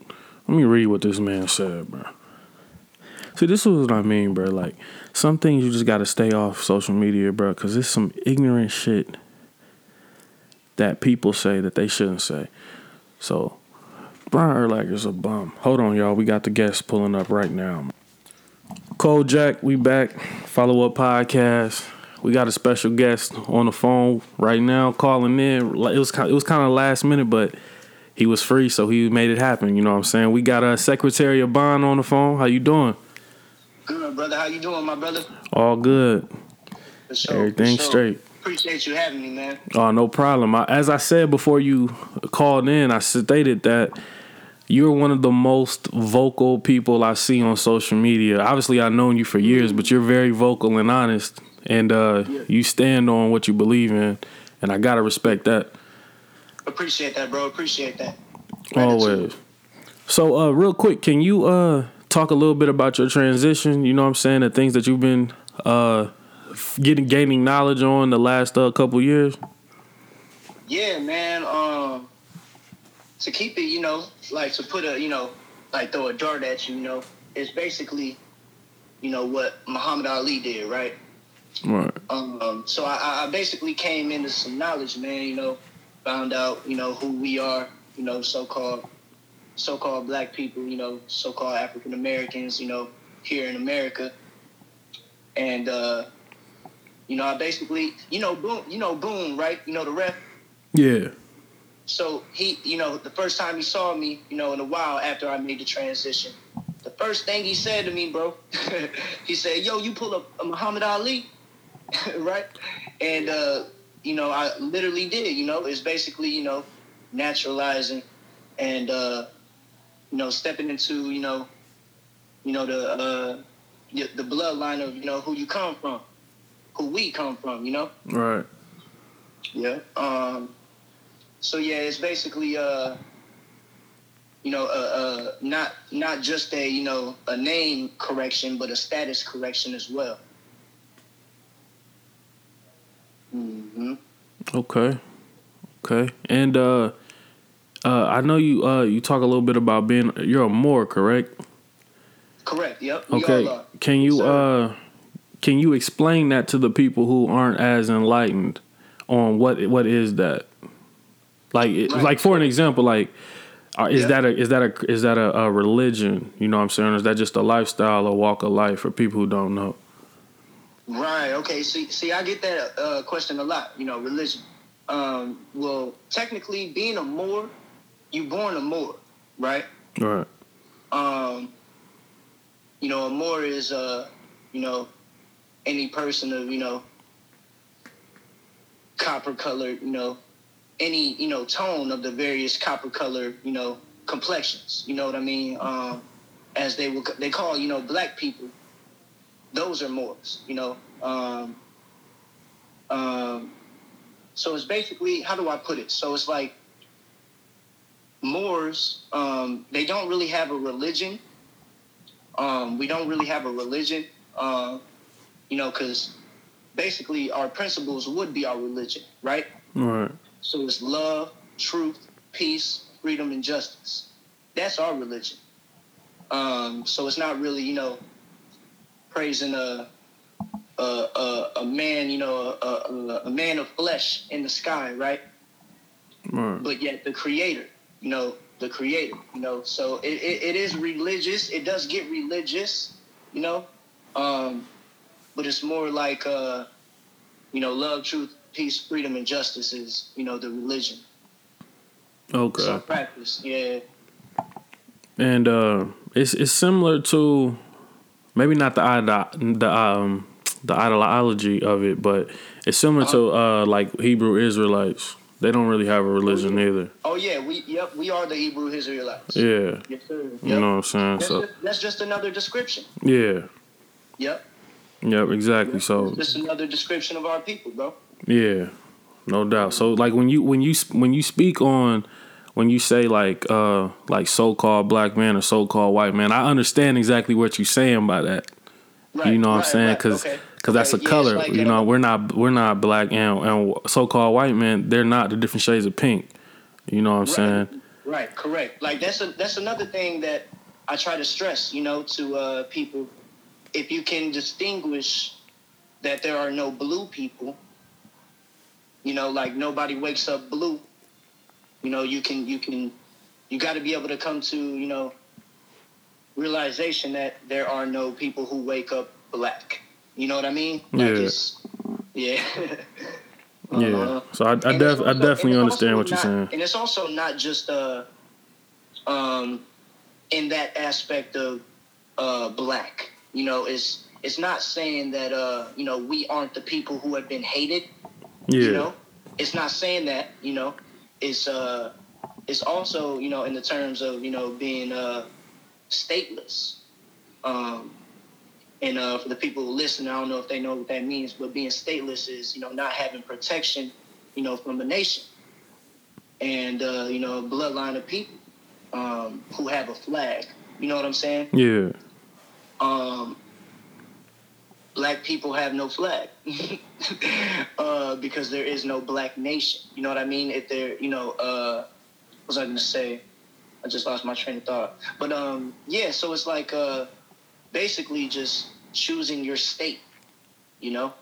Let me read what this man said, bro. See, this is what I mean, bro. Like, some things you just gotta stay off social media, bro, because it's some ignorant shit that people say that they shouldn't say. So, Brian Urlacher's a bum. Hold on, y'all. We got the guest pulling up right now. Cole Jack, we back. Follow up podcast. We got a special guest on the phone right now, calling in. It was it was kind of last minute, but he was free, so he made it happen. You know what I'm saying? We got a Secretary of Bond on the phone. How you doing? Good, brother. How you doing, my brother? All good. Sure, Everything sure. straight. Appreciate you having me, man. Oh, no problem. I, as I said before you called in, I stated that you're one of the most vocal people I see on social media. Obviously, I've known you for years, but you're very vocal and honest, and uh, you stand on what you believe in, and I gotta respect that Appreciate that, bro. Appreciate that. Gratitude. always. So, uh, real quick, can you uh talk a little bit about your transition? You know what I'm saying, the things that you've been uh getting gaining knowledge on the last uh, couple years. Yeah, man. Um, to keep it, you know, like to put a, you know, like throw a dart at you, you know, it's basically, you know, what Muhammad Ali did, right? Right. Um, so I, I basically came into some knowledge, man. You know, found out, you know, who we are. You know, so-called, so-called black people. You know, so-called African Americans. You know, here in America. And uh, you know, I basically, you know, boom, you know, boom, right? You know, the ref. Yeah. So he, you know, the first time he saw me, you know, in a while after I made the transition, the first thing he said to me, bro, he said, "Yo, you pull up a Muhammad Ali." right? And uh, you know, I literally did. You know, it's basically you know naturalizing and uh, you know stepping into you know you know the uh, the the bloodline of you know who you come from, who we come from. You know. Right. Yeah. Um. So yeah, it's basically uh. You know, uh, uh, not not just a you know a name correction, but a status correction as well. Hmm Okay. Okay. And uh uh I know you uh you talk a little bit about being you're a Moor, correct? Correct. Yep. Okay. Can you Sir. uh can you explain that to the people who aren't as enlightened on what what is that? Like Right. like for an example, like uh, is Yeah. that a is that a is that a, a religion? You know what I'm saying? Or is that just a lifestyle or walk of life for people who don't know? Right. Okay. See, see, I get that uh, question a lot. You know, religion. Um, well, technically, being a Moor, you born a Moor, right? Right. Um, you know, a Moor is, uh, you know, any person of, you know, copper colored, you know, any, you know, tone of the various copper colored, you know, complexions. You know what I mean? Um, as they will, they call, you know, black people. Those are Moors, you know. Um, um, so it's basically, how do I put it? So it's like Moors, um, they don't really have a religion. Um, we don't really have a religion, uh, you know, because basically our principles would be our religion, right? Right. So it's love, truth, peace, freedom, and justice. That's our religion. Um, so it's not really, you know, praising a a, a, a man, you know, a, a, a man of flesh in the sky, right? Right. but yet the creator, you know, the creator, you know. So it, it, it is religious. It does get religious, you know. Um, but it's more like uh, you know, love, truth, peace, freedom, and justice is, you know, the religion. Okay. So practice, yeah. and uh, it's it's similar to maybe not the ide- the um the ideology of it, but it's similar to uh like Hebrew Israelites. They don't really have a religion either. Oh yeah, we yep, we are the Hebrew Israelites. Yeah, Yes, sir. you know what I'm saying. That's, So just, that's just another description. yeah, Yep. Yep, exactly. So just another description of our people, bro. Yeah, no doubt. So like when you when you when you speak on when you say like uh like so called black man or so called white man, I understand exactly what you're saying by that. Right. you know what right, I'm saying? right, Because that's a yeah, color. like, you know, uh, we're not we're not black and and so called white men. They're not the different shades of pink. You know what I'm saying? Right, correct. Like that's a that's another thing that I try to stress, you know, to uh, people. If you can distinguish that there are no blue people, you know, like nobody wakes up blue. You know, you can you can you got to be able to come to you know realization that there are no people who wake up black. You know what I mean? Like Yeah. yeah. Yeah. Uh-huh. So I, I, def- it's I definitely understand what you're not- saying. And it's also not just uh, um, in that aspect of uh, black. You know, it's it's not saying that uh, you know we aren't the people who have been hated. Yeah. You know, it's not saying that. You know, it's uh, it's also you know in the terms of you know being uh, stateless. Um, and uh, for the people who listen, I don't know if they know what that means, but being stateless is, you know, not having protection, you know, from the nation. And, uh, you know, a bloodline of people um, who have a flag. You know what I'm saying? Yeah. Um, black people have no flag uh, because there is no black nation. You know what I mean? If they're, you know, uh, what was I going to say? I just lost my train of thought. But um, yeah, so it's like uh, basically just choosing your state. You know,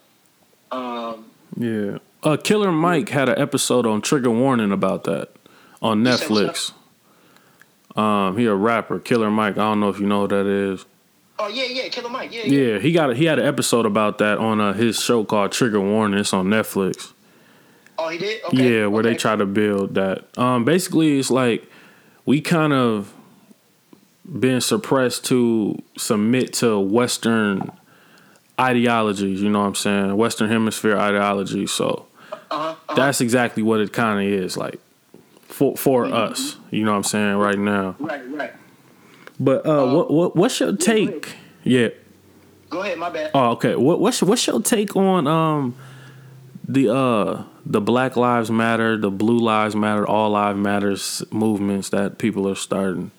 um, Yeah. Uh, Killer Mike had an episode on Trigger Warning about that on Netflix. Um, he a rapper, Killer Mike. I don't know if you know who that is. Oh yeah, yeah, Killer Mike, yeah, yeah. Yeah, he got a, he had an episode about that on uh, his show called Trigger Warning. It's on Netflix. Oh, he did. Okay. yeah, where they try to build that. Um, basically, it's like we kind of been suppressed to submit to Western ideologies. You know what I'm saying? Western Hemisphere ideology. So Uh-huh, that's exactly what it kind of is like for for Mm-hmm. us. You know what I'm saying right now. Right, right. But uh, what what what's your take? Yeah. Go ahead, my bad. Oh, okay. What what's what's your take on um the uh the Black Lives Matter, the Blue Lives Matter, All Lives Matters movements that people are starting?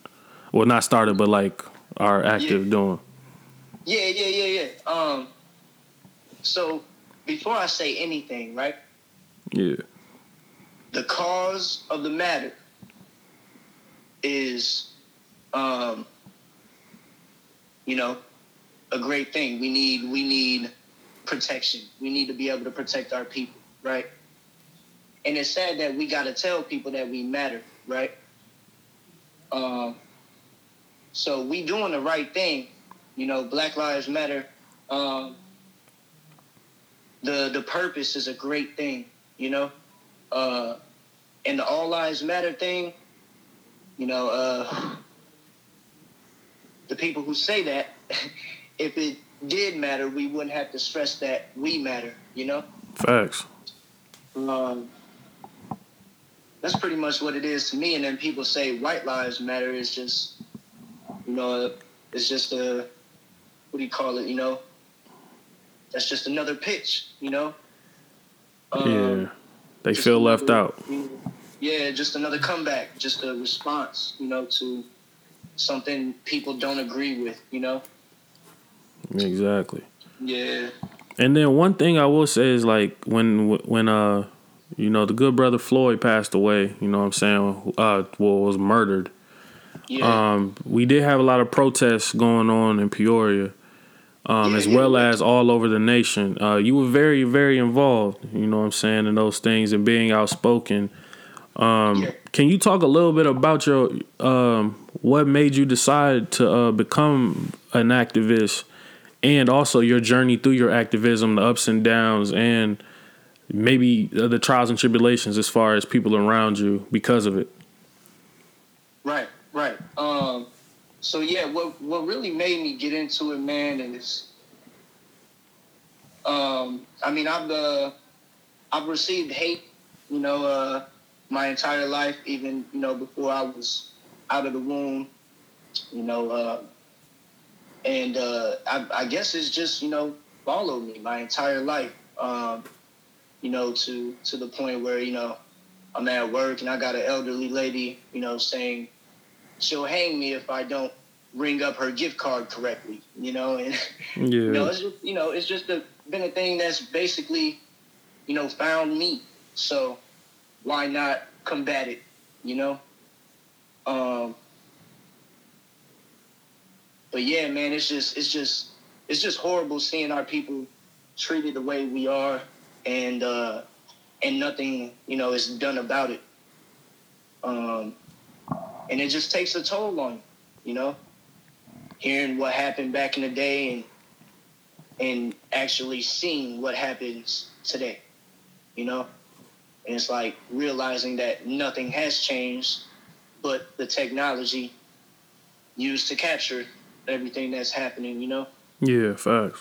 Well, not started, but like are active Yeah. doing. Yeah, yeah, yeah, yeah. Um, so before I say anything, right, Yeah. the cause of the matter is, um, you know, a great thing. We need we need protection. We need to be able to protect our people, right? And it's sad that we got to tell people that we matter, right? Um, so we doing the right thing, you know. Black Lives Matter. Um, the the purpose is a great thing, you know. Uh, and the All Lives Matter thing, you know, uh, the people who say that, if it did matter, we wouldn't have to stress that we matter, you know. Facts. Um, that's pretty much what it is to me. And then people say white lives matter is just, you know, it's just a, what do you call it? You know, that's just another pitch. You know. Um, yeah. They feel left another- out. Yeah, just another comeback, just a response, you know, to something people don't agree with. You know. Exactly. Yeah. And then one thing I will say is like when when uh you know the good brother Floyd passed away, you know what I'm saying, uh well was murdered. Yeah. Um we did have a lot of protests going on in Peoria. Um, Yeah, as well yeah. as all over the nation. Uh, you were very, very involved, you know what I'm saying, in those things and being outspoken. Um, Yeah. Can you talk a little bit about your um, what made you decide to uh, become an activist and also your journey through your activism, the ups and downs, and maybe the trials and tribulations as far as people around you because of it? Right, right. Um, so yeah, what what really made me get into it, man, is, um, I mean, I've uh, I've received hate, you know, uh, my entire life, even you know before I was out of the womb, you know, uh, and uh, I, I guess it's just you know followed me my entire life. Um, you know, to to the point where you know I'm at work and I got an elderly lady, you know, saying she'll hang me if I don't ring up her gift card correctly. You know, and Yeah. you know, it's just, you know, it's just a, been a thing that's basically, you know, found me. So why not combat it? You know. Um. But yeah, man, it's just, it's just, it's just horrible seeing our people treated the way we are, and uh, and nothing, you know, is done about it. Um, and it just takes a toll on you, you know hearing what happened back in the day and and actually seeing what happens today. You know? And it's like realizing that nothing has changed but the technology used to capture everything that's happening, you know? Yeah, facts.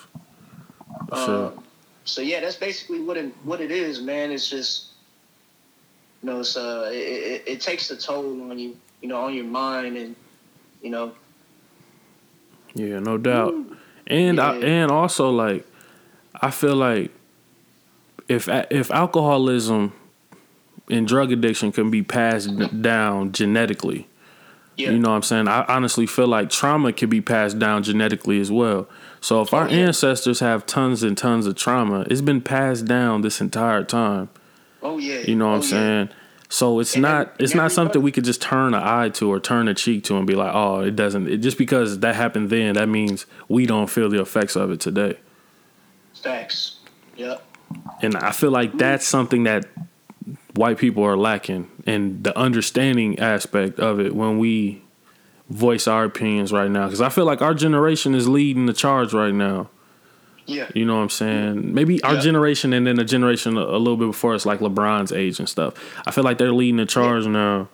For sure. Um, so yeah, that's basically what it what it is, man. It's just you know, it's uh, it, it, it takes a toll on you, you know, on your mind, and you know, Yeah, no doubt. And I, and also like I feel like if if alcoholism and drug addiction can be passed down genetically, yeah, you know what I'm saying? I honestly feel like trauma can be passed down genetically as well. So if oh, our Oh, yeah. ancestors have tons and tons of trauma, it's been passed down this entire time. oh yeah, You know what oh, I'm yeah. saying? So it's And not every- it's not something we could just turn an eye to or turn a cheek to and be like, oh, it doesn't. It, just because that happened then, that means we don't feel the effects of it today. Facts. Yep. And I feel like that's something that white people are lacking and the understanding aspect of it when we voice our opinions right now. Because I feel like our generation is leading the charge right now. Yeah. You know what I'm saying? Maybe our Yeah. generation and then a generation a, a little bit before us, like LeBron's age and stuff. I feel like they're leading the charge now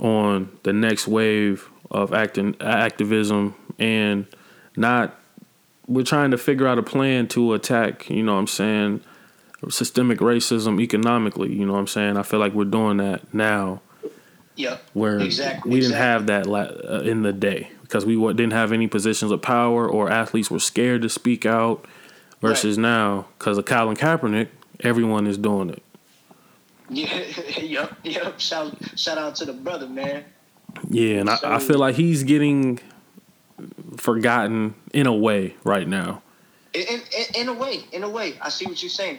on the next wave of acting activism and not. We're trying to figure out a plan to attack. You know what I'm saying? Systemic racism economically. You know what I'm saying? I feel like we're doing that now Yep. where Exactly, we didn't exactly. have that la- uh, in the day because we didn't have any positions of power or athletes were scared to speak out versus now because of Colin Kaepernick everyone is doing it Yeah. yep. Yep. Shout shout out to the brother, man. yeah and I, I feel like he's getting forgotten in a way right now In, in, in a way, in a way, I see what you're saying.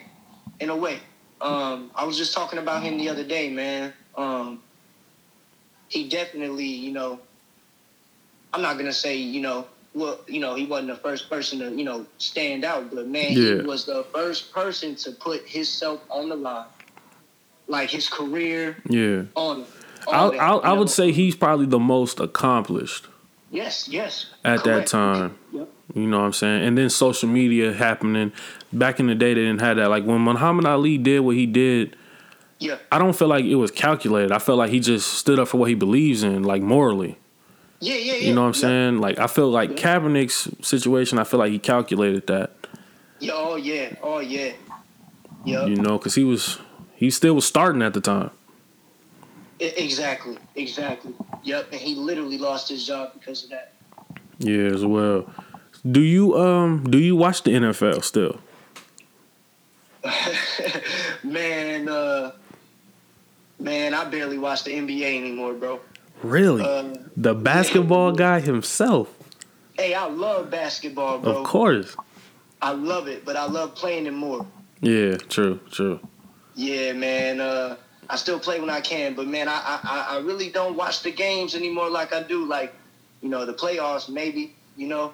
In a way, um, I was just talking about him the other day, man. Um, he definitely, you know, I'm not gonna say, you know, well, you know, he wasn't the first person to, you know, stand out, but man, Yeah. he was the first person to put himself on the line, like his career yeah on. I, that, I, you I know? would say he's probably the most accomplished yes, yes. at that time Yep. You know what I'm saying? And then social media happening. Back in the day, they didn't have that. Like when Muhammad Ali did what he did, Yeah. I don't feel like it was calculated. I felt like he just stood up for what he believes in, like morally. Yeah, yeah, yeah. You know what I'm yeah. saying? Like I feel like Kaepernick's situation. I feel like he calculated that. Yeah, oh yeah, oh yeah. Yep. You know, because he was he still was starting at the time. Exactly, exactly. Yep, and he literally lost his job because of that. Yeah, as well. Do you um do you watch the NFL still? Man, uh, man, I barely watch the NBA anymore, bro. Really? Uh, the basketball guy himself, hey, I love basketball, bro. of course. I love it, but I love playing it more. Yeah, true, true. Yeah, man. Uh, I still play when I can, but man, I I- I really don't watch the games anymore like I do, like you know the playoffs maybe, you know.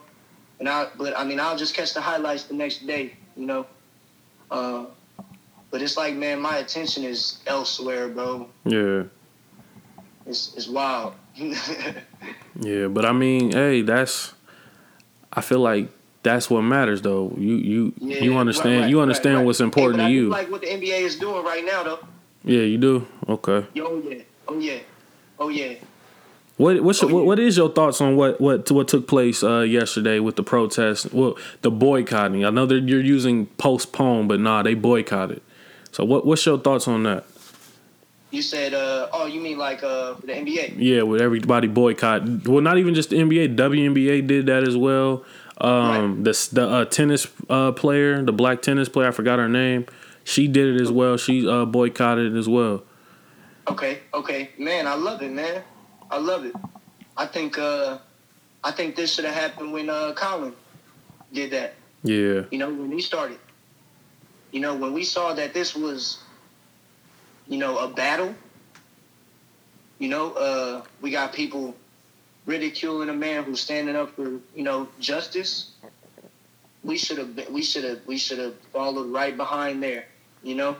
And I, but I mean, I'll just catch the highlights the next day, you know. Uh, but it's like, man, my attention is elsewhere, bro. Yeah. It's it's wild. Yeah, but I mean, hey, that's. I feel like that's what matters, though. You you Yeah, you understand right, right, you understand right, what's Hey, important but to you. like what the NBA is doing right now, though. yeah, you do. Okay. Yo, oh yeah, oh yeah, oh yeah. What what's your, Oh, what, yeah. what is your thoughts on what what what took place uh, yesterday with the protests? Well, the boycotting. I know that you're using postpone, but nah, they boycotted. So what what's your thoughts on that? You said, uh, oh, you mean like uh, the NBA? Yeah, with everybody boycott. Well, not even just the NBA. WNBA did that as well. Um, the the uh, tennis uh, player, the black tennis player, I forgot her name. She did it as well. She uh, boycotted it as well. Okay, okay, man, I love it, man. I love it. I think uh, I think this should have happened when uh, Colin did that. Yeah, You know, when he started. You know, when we saw that this was, you know, a battle. You know, uh, we got people ridiculing a man who's standing up for you know justice. We should have we should have we should have followed right behind there. You know,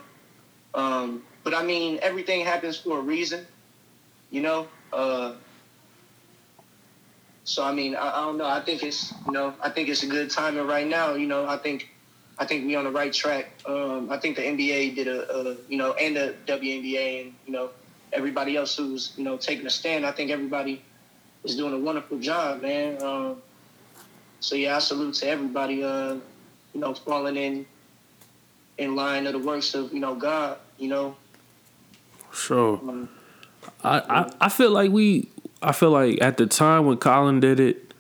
um, but I mean everything happens for a reason. You know, uh, so I mean I, I don't know. I think it's you know I think it's a good timing right now. You know I think I think we on the right track. Um, I think the NBA did a, a you know and the WNBA and you know everybody else who's you know taking a stand. I think everybody is doing a wonderful job, man. Um, so yeah, I salute to everybody. Uh, you know, falling in in line of the works of you know God. You know, sure. um, I, I I feel like we I feel like at the time when Colin did it,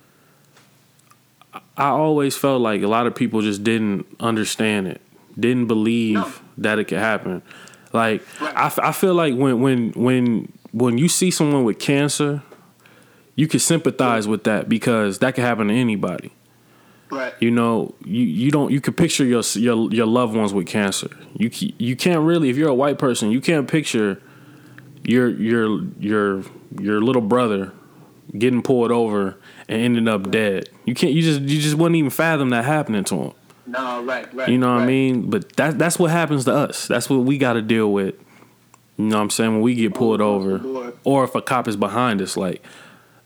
I always felt like a lot of people just didn't understand it, didn't believe No. that it could happen. Like. I, f- I feel like when when when when you see someone with cancer, you can sympathize with that because that could happen to anybody. right, You know, you, you don't you can picture your your your loved ones with cancer. You you can't really if you're a white person, you can't picture your your your your little brother getting pulled over and ending up dead. You can't you just you just wouldn't even fathom that happening to him. no, right, right. You know what I mean? But that that's what happens to us. That's what we got to deal with. You know what I'm saying? When we get pulled over or if a cop is behind us like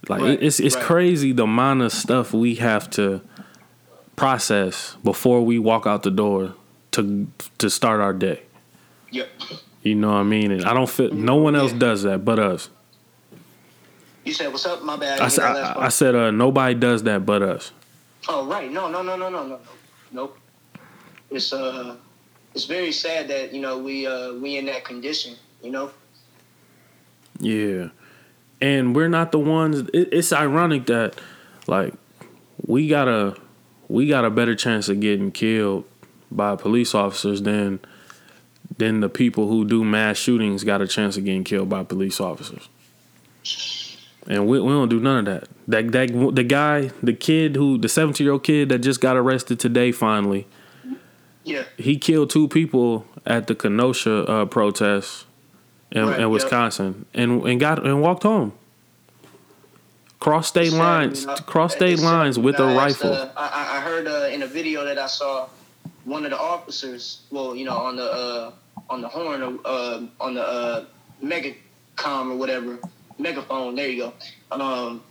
like Right, it's it's right. crazy the amount of stuff we have to process before we walk out the door to to start our day. Yep. You know what I mean? And I don't feel no one else Yeah. does that but us. You said what's up? My bad. I, didn't said hear that last I. I said uh, nobody does that but us. Oh right, no, no, no, no, no, no, nope. It's uh, it's very sad that you know we uh we in that condition. You know, Yeah. And we're not the ones it, it's ironic that like we got a we got a better chance of getting killed by police officers than than the people who do mass shootings got a chance of getting killed by police officers. And we, we don't do none of that. That that the guy, the kid who the 17 year old kid that just got arrested today finally, yeah, he killed two people at the Kenosha uh, protest in, Right, in yep. Wisconsin, and and got and walked home. Cross state lines, cross state lines with a rifle. uh, I, I- I heard uh, in a video that I saw one of the officers, well, you know, on the uh, on the horn, uh, on the uh, megacom or whatever, megaphone. There you go. Um,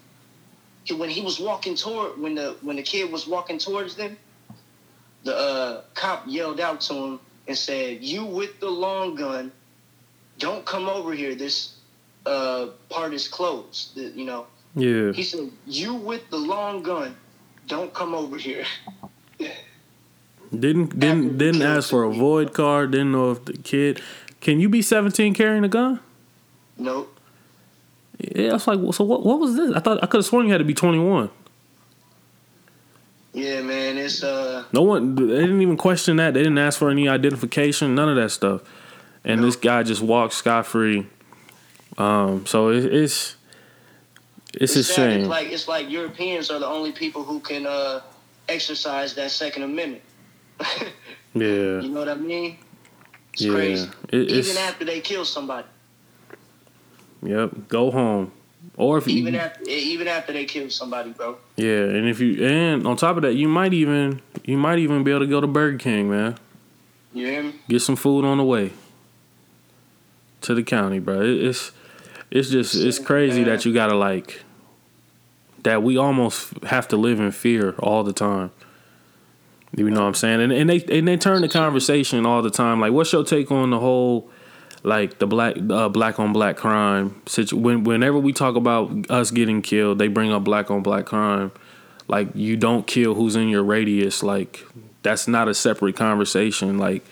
when he was walking toward, when the when the kid was walking towards them, the uh, cop yelled out to him and said, "You with the long gun, don't come over here. This uh, part is closed. The- you know." yeah, He said, "You with the long gun, don't come over here." didn't didn't didn't ask for a FOID card. Didn't know if the kid can you be 17 carrying a gun? Nope. Yeah, I was like, so what? What was this? I thought I could have sworn you had to be 21. Yeah, man, it's uh, No one, they didn't even question that. They didn't ask for any identification, none of that stuff. And No. this guy just walked scot free. Um, so it, it's it's, a sad. shame. It's like it's like Europeans are the only people who can uh exercise that Second Amendment. Yeah, You know what I mean? It's yeah. crazy. It, it's Even after they kill somebody, yep. Go home, or if you even after even after they kill somebody, bro. yeah, and if you and on top of that, you might even you might even be able to go to Burger King, man. You hear me? Get some food on the way to the county, bro. It, it's it's just it's crazy that you gotta like that we almost have to live in fear all the time. You know what I'm saying? And and they and they turn the conversation all the time. Like, what's your take on the whole like the black uh, black on black crime situ- when whenever we talk about us getting killed, they bring up black on black crime. Like you don't kill who's in your radius. Like that's not a separate conversation. Like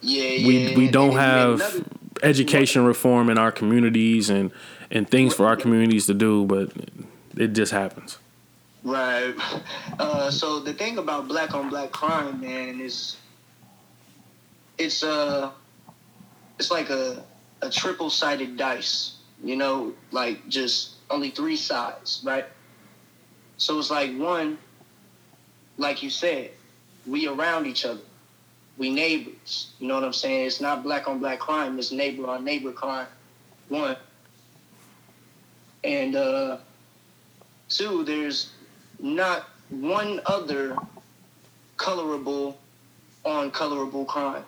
Yeah, we yeah. we and- don't have another- education reform in our communities and and things for our communities to do, but it just happens. Right. Uh, so the thing about black on black crime, man, is it's uh it's like a a triple sided dice. You know, like just only three sides, right? So it's like one, like you said, we around each other. We neighbors. You know what I'm saying? It's not black on black crime, it's neighbor on neighbor crime. One. And uh two, there's not one other colorable on colorable crime.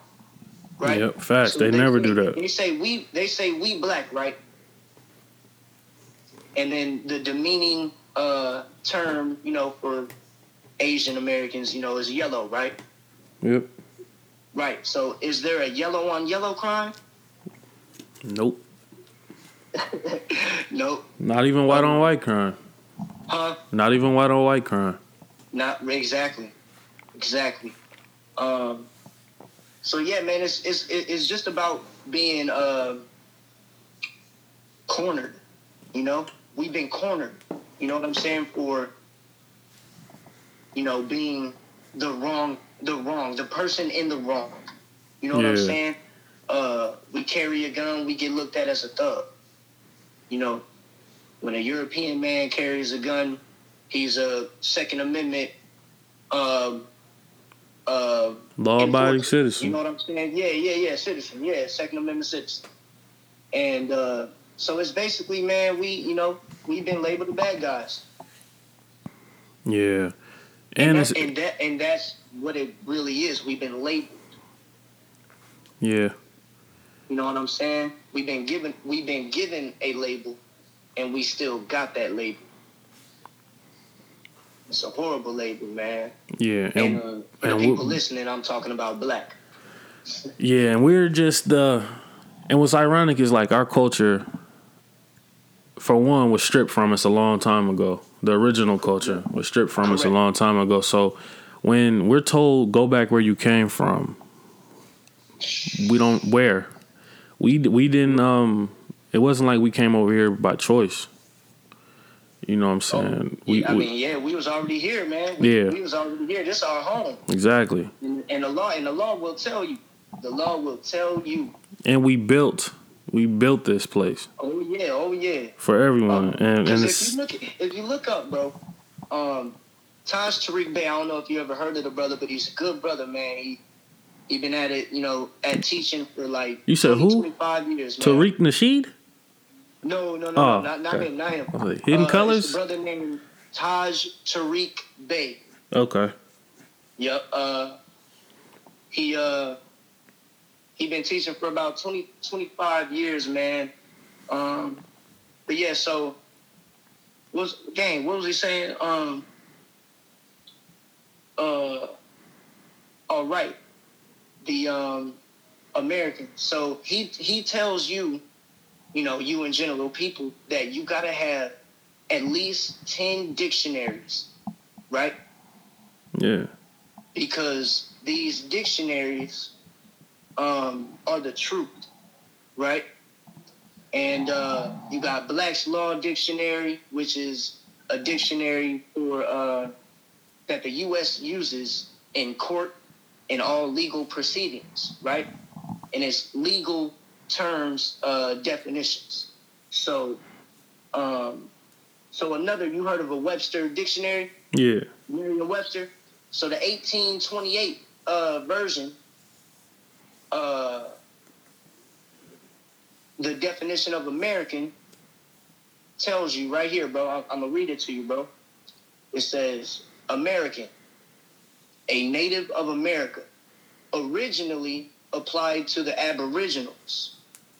Right? Yep, facts. They never do that. They say we they say we black, right? And then the demeaning uh term, you know, for Asian Americans, you know, is yellow, right? Yep. Right. So is there a yellow on yellow crime? Nope. Nope. Not even white on white crime. Huh? Not even white on white crime. Not exactly, exactly. Um, so yeah, man, it's it's it's just about being uh, cornered. You know, we've been cornered. You know what I'm saying for you know being the wrong, the wrong, the person in the wrong. You know what I'm saying? Uh, we carry a gun, we get looked at as a thug. You know, when a European man carries a gun, he's a Second Amendment uh, Law abiding citizen. You know what I'm saying? Yeah, yeah, yeah, citizen. Yeah, Second Amendment citizen. And uh, so it's basically, man, we, you know, we've been labeled the bad guys. yeah. And, And that, and that and that's what it really is. We've been labeled. yeah. You know what I'm saying? We've been given we've been given a label and we still got that label. It's a horrible label, man. Yeah. And, And, uh, for the and people listening, I'm talking about black. Yeah, and we're just the. And what's ironic is like our culture, for one, was stripped from us a long time ago. The original culture was stripped from us a long time ago. So when we're told go back where you came from, we don't where. We we didn't. Um, it wasn't like we came over here by choice. You know what I'm saying? we, I we- mean, yeah, we was already here, man. We, Yeah. we was already here. This is our home, exactly, and, and the law and the law will tell you. The law will tell you. and we built we built this place Oh yeah, oh yeah. for everyone, and and if you look, if you look up, bro, um, Taj Tariq Bey. I don't know if you ever heard of the brother, but he's a good brother, man. He he been at it, you know, at teaching for like You said 20, who? 25 years, man. Tariq Nasheed. No, no, no, Oh, no, not, not okay. him, not him. I was like, Hidden Uh, Colors? brother named Taj Tariq Bey. Okay. Yep. Uh, he uh, he been teaching for about 20, 25 years, man. Um, but yeah, so was gang. What was he saying? Um, uh, all right, the um, American. So he he tells you, you know, you in general people that you gotta have at least ten dictionaries, right? Yeah. because these dictionaries um, are the truth, right? And uh, you got Black's Law Dictionary, which is a dictionary for uh, that the U.S. uses in court in all legal proceedings, right? And it's legal terms uh, definitions. So, um, so another you heard of a Webster dictionary? Yeah. Merriam-Webster. So the 1828 uh, version, uh, the definition of American tells you right here, bro. I'm, I'm gonna read it to you, bro. It says American, a native of America, originally applied to the Aboriginals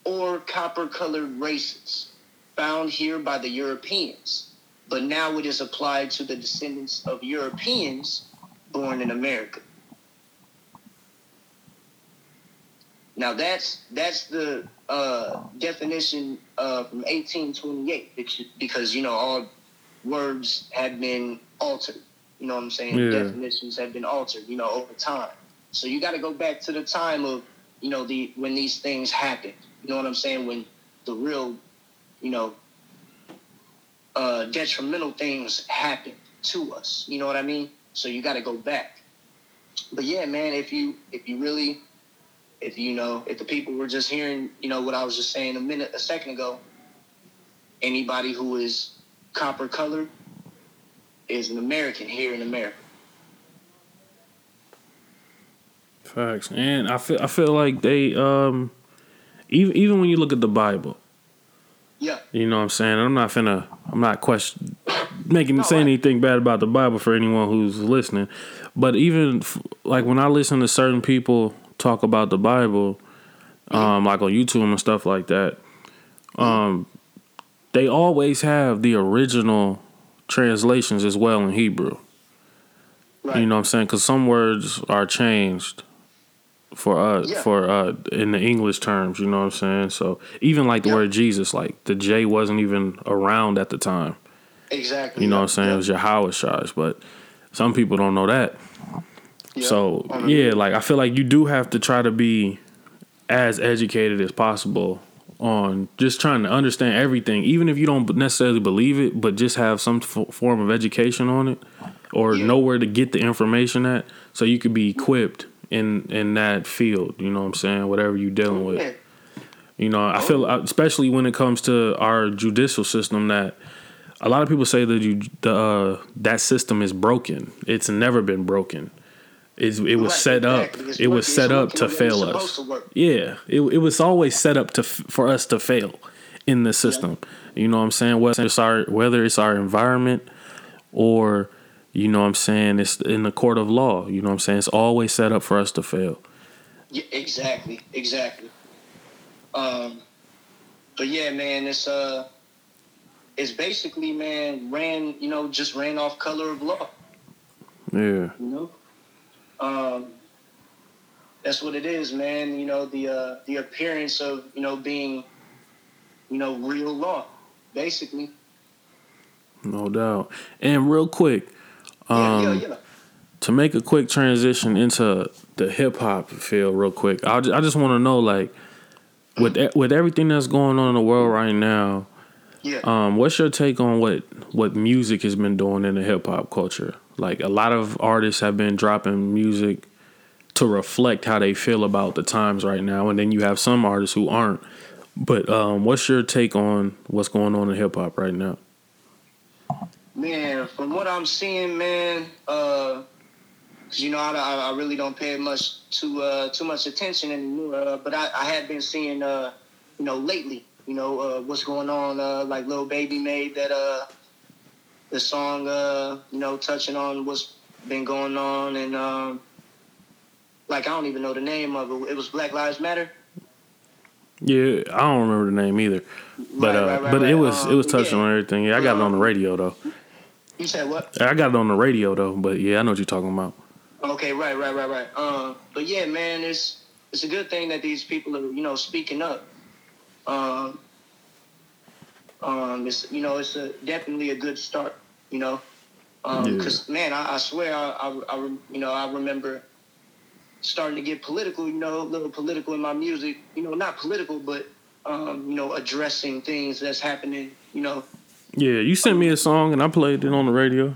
or copper-colored races found here by the Europeans, but now it is applied to the descendants of Europeans born in America. Now that's that's the uh, definition uh, from 1828 because- because you know all words have been altered. You know what I'm saying? Yeah. Definitions have been altered. You know over time. So you got to go back to the time of you know the when these things happened. You know what I'm saying? When the real, you know, uh, detrimental things happen to us. You know what I mean? So you got to go back. But yeah, man, if you if you really if you know if the people were just hearing, you know what I was just saying a minute a second ago, anybody who is copper colored is an American here in America. Facts. And I feel I feel like they um even even when you look at the Bible, Yeah. you know what I'm saying? I'm not finna I'm not question making No, saying I- anything bad about the Bible for anyone who's listening. But even f- like when I listen to certain people talk about the Bible, um, like on YouTube and stuff like that, um, they always have the original translations as well in Hebrew. Right. You know what I'm saying? Because some words are changed for uh Yeah. for uh in the English terms. You know what I'm saying? So even like the Yeah. word Jesus, like the J wasn't even around at the time. Exactly. You know yeah, what I'm saying? It was Yahweh Shai, but some people don't know that. So yeah, like I feel like you do have to try to be as educated as possible on just trying to understand everything, even if you don't necessarily believe it, but just have some f- form of education on it, or know where to get the information at, so you could be equipped in in that field. You know what I'm saying? Whatever you're dealing with. You know, I feel especially when it comes to our judicial system that a lot of people say that you the uh, that system is broken. It's never been broken. It's, it was Right, set exactly. up. It's it was set up to fail us. to. Yeah, it it was always set up to for us to fail in the system. You know what I'm saying? Whether it's our whether it's our environment or you know what I'm saying it's in the court of law. You know what I'm saying? It's always set up for us to fail. Yeah, exactly, exactly. Um, but yeah, man, it's uh, it's basically, man, ran, you know, just ran off color of law. Yeah. You know, um, that's what it is, man. You know, the uh, the appearance of you know being, you know, real law, basically. No doubt. And real quick, um, yeah, yeah. to make a quick transition into the hip hop field, real quick, I just, I just want to know, like, with with everything that's going on in the world right now, Yeah. um, what's your take on what what music has been doing in the hip hop culture? Like, a lot of artists have been dropping music to reflect how they feel about the times right now, and then you have some artists who aren't. But um, what's your take on what's going on in hip hop right now? Man, from what I'm seeing, man, uh, 'cause, you know, I, I, really don't pay much too uh, too much attention anymore. Uh, but I, I have been seeing, uh, you know, lately, you know, uh, what's going on. Uh, like Lil Baby made that uh, the song, uh, you know, touching on what's been going on, and um, like I don't even know the name of it. It was Black Lives Matter. Yeah, I don't remember the name either, but Right, uh, right, right, but it was it was Um, touching yeah. on everything. Yeah, I got it on the radio though. You said what? I got it on the radio though, but yeah, I know what you're talking about. Okay, right, right, right, right. Um, but yeah, man, it's it's a good thing that these people are, you know, speaking up. Um, um, it's you know, it's a definitely a good start. You know, Yeah. because man, I, I swear, I, I, I, you know, I remember starting to get political. You know, a little political in my music. You know, not political, but um, you know, addressing things that's happening. You know, Yeah, you sent me a song and I played it on the radio.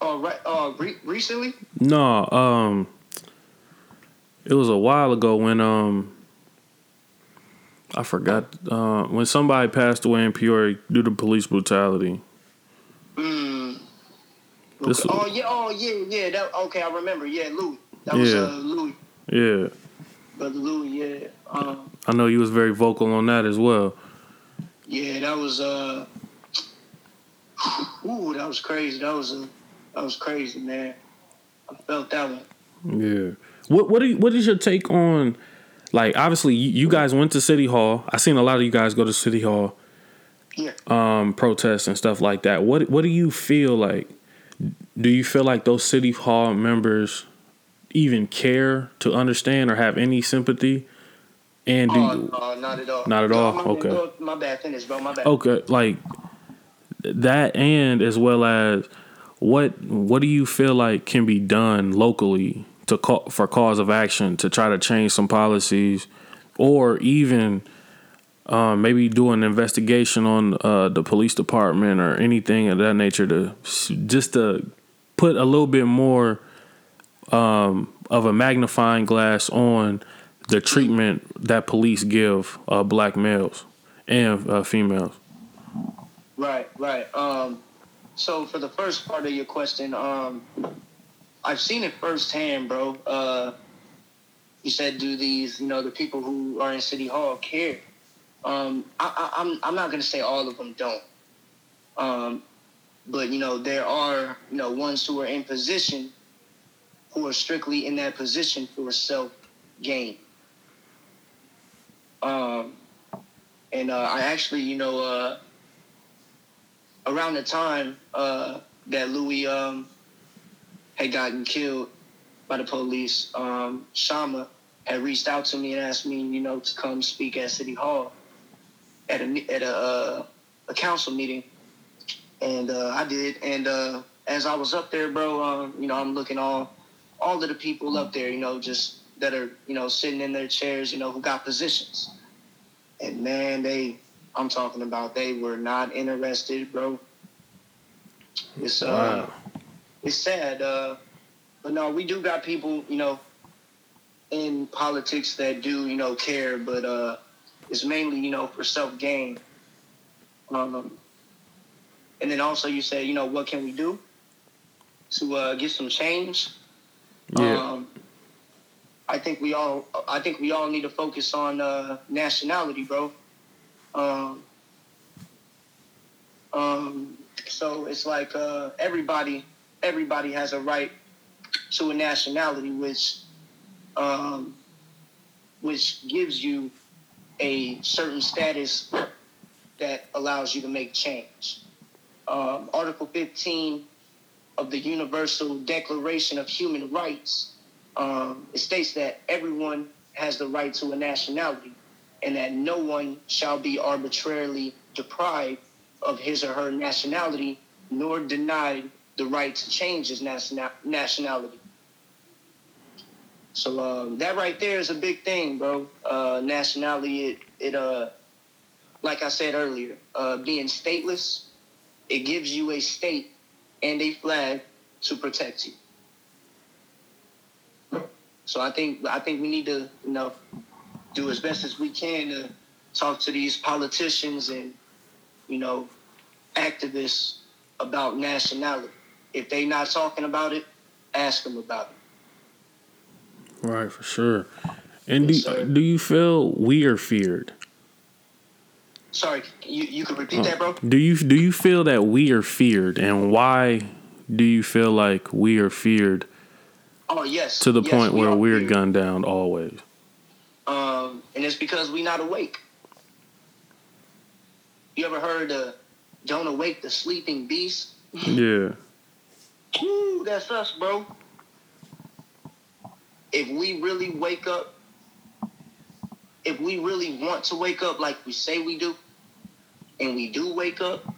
oh right, uh, re- recently. No, um, it was a while ago when um, I forgot uh, when somebody passed away in Peoria due to police brutality. Mm. This- oh yeah, oh yeah, yeah. That okay, I remember. Yeah, Louis. That was Yeah. uh, Louis, Yeah, brother Louis. Yeah, um, I know you was very vocal on that as well. Yeah. That was uh, ooh, that was crazy. That was uh, that was crazy, man. I felt that one. Yeah. What what you, what is your take on like obviously you, you guys went to City Hall. I seen a lot of you guys go to City Hall Yeah. um protests and stuff like that. What what do you feel like do you feel like those City Hall members even care to understand or have any sympathy? And do Oh, you, no, not at all. Not at No, all? My, Okay. my bad. Finish, bro. My bad. okay, like that and as well as what what do you feel like can be done locally to call for cause of action to try to change some policies or even um, maybe do an investigation on uh, the police department or anything of that nature to just to put a little bit more um, of a magnifying glass on the treatment that police give uh, black males and uh, females. Right, right. Um, so for the first part of your question, um, I've seen it firsthand, bro. Uh, you said, do these, you know, the people who are in City Hall care? Um, I, I, I'm I'm not gonna say all of them don't. Um, but you know, there are you know ones who are in position who are strictly in that position for self gain. Um, and uh, I actually, you know, uh, around the time uh, that Louis um, had gotten killed by the police, um, Shama had reached out to me and asked me, you know, to come speak at City Hall at a at a, uh, a council meeting, and uh, I did. And uh, as I was up there, bro, um, you know, I'm looking all all of the people up there, you know, just that are you know sitting in their chairs, you know, who got positions, and man, they, I'm talking about, they were not interested, bro. It's uh, Wow. it's sad, uh, but no, we do got people, you know, in politics that do, you know, care, but uh, it's mainly, you know, for self gain. Um, and then also you say, you know, what can we do to uh, get some change? Yeah. I think we all, I think we all need to focus on uh, nationality, bro. Um, um, so it's like uh, everybody, everybody has a right to a nationality, which, um, which gives you a certain status that allows you to make change. Um, Article 15 of the Universal Declaration of Human Rights um, it states that everyone has the right to a nationality and that no one shall be arbitrarily deprived of his or her nationality nor denied the right to change his nationa- nationality. So um, that right there is a big thing, bro. Uh, nationality, it, it uh, like I said earlier, uh, being stateless, it gives you a state and a flag to protect you. So I think I think we need to, you know, do as best as we can to talk to these politicians and, you know, activists about nationality. If they not talking about it, ask them about it. Right, for sure. And do, sir. do you feel we are feared? Sorry, you you could repeat that, bro. Uh, do you do you feel that we are feared, and why do you feel like we are feared Oh yes. to the Yes, point we where we're feared. gunned down always? Um, and it's because we're not awake. You ever heard "Don't awake the sleeping beast"? Yeah, Woo, that's us, bro. If we really wake up, if we really want to wake up like we say we do, and we do wake up,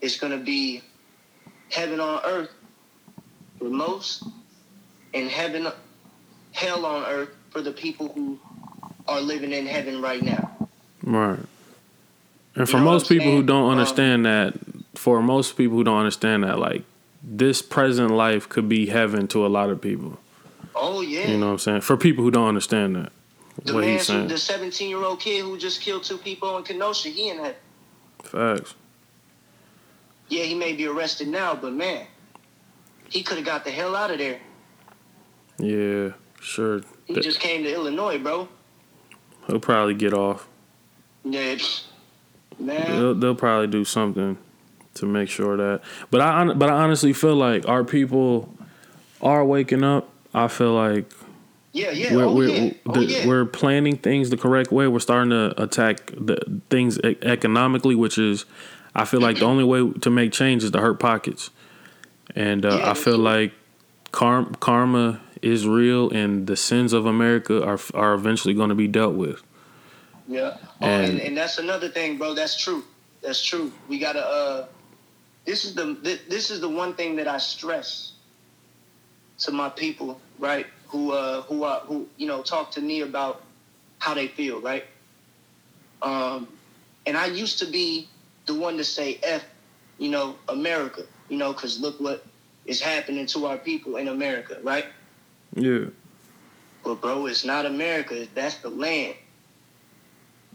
it's gonna be heaven on earth for most, and heaven, hell on earth for the people who are living in heaven right now. right. And for know most people who don't Um, understand that, for most people who don't understand that, like this present life could be heaven to a lot of people. Oh yeah. You know what I'm saying? For people who don't understand that, the what man, he's saying. the 17 year old kid who just killed two people in Kenosha, he in heaven. Facts. Yeah, he may be arrested now, but man, he could have got the hell out of there. Yeah, sure. He just came to Illinois, bro. He'll probably get off. Yeah, man. They'll, they'll probably do something to make sure that. But I but I honestly feel like our people are waking up. I feel like Yeah, yeah. we're oh, we're, yeah. Oh, the- yeah. we're planning things the correct way. We're starting to attack the things e- economically, which is I feel like the only way to make change is to hurt pockets. And uh, Yeah, I feel true. like car- karma is real, and the sins of America are are eventually going to be dealt with. Yeah. Oh, And- and, and that's another thing, bro. That's true. That's true. We gotta. uh This is the this is the one thing that I stress to my people, right? Who uh who uh who you know talk to me about how they feel, right? Um, and I used to be the one to say F, you know, America, you know, because look what is happening to our people in America, right? Yeah. But bro, it's not America. That's the land.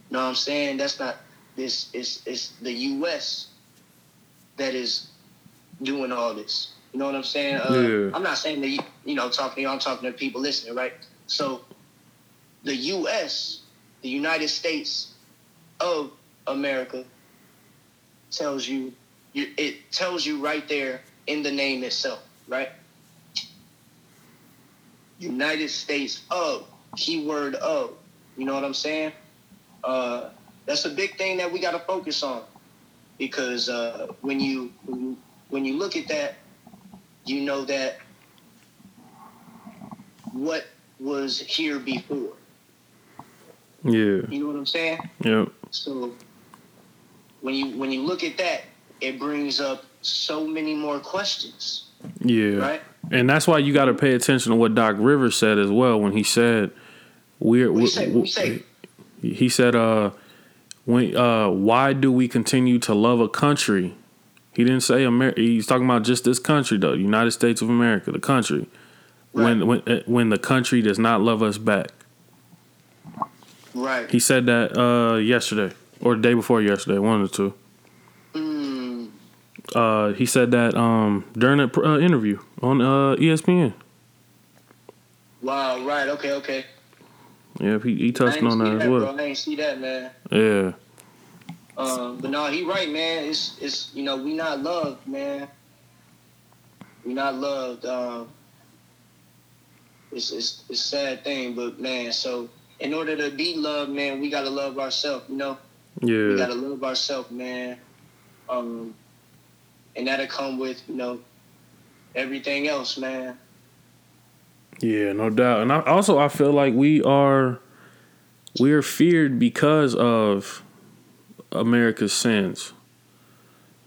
You know what I'm saying? That's not this. It's it's the U.S. that is doing all this. You know what I'm saying? Uh, Yeah. I'm not saying that you, you know talking to you. I'm talking to people listening, right? So, the U.S., the United States of America, tells you, you it tells you right there in the name itself, right? United States of, keyword of. You know what I'm saying? Uh, that's a big thing that we got to focus on because uh, when you when you when you look at that, you know that what was here before. Yeah. You know what I'm saying? Yep. So when you when you look at that, it brings up so many more questions, Yeah. right? And that's why you got to pay attention to what Doc Rivers said as well when he said we're We say we say he said uh when uh why do we continue to love a country? He didn't say America. He's talking about just this country though, United States of America, the country. When when uh, when the country does not love us back. right. He said that uh yesterday or the day before yesterday, one of the two. Uh he said that um during an uh, interview on uh ESPN. wow. Right. Okay. Okay. Yeah, he, he touched on see that as well. bro. I ain't see that, man. Yeah. Um, but no, he right, man. It's it's you know we not loved, man. We not loved. Um, it's it's it's a sad thing, but man. So in order to be loved, man, we gotta love ourselves. You know, Yeah. we gotta love ourselves, man. Um, and that'll come with you know everything else, man. Yeah, no doubt. And I, also, I feel like we are we are feared because of America's sins.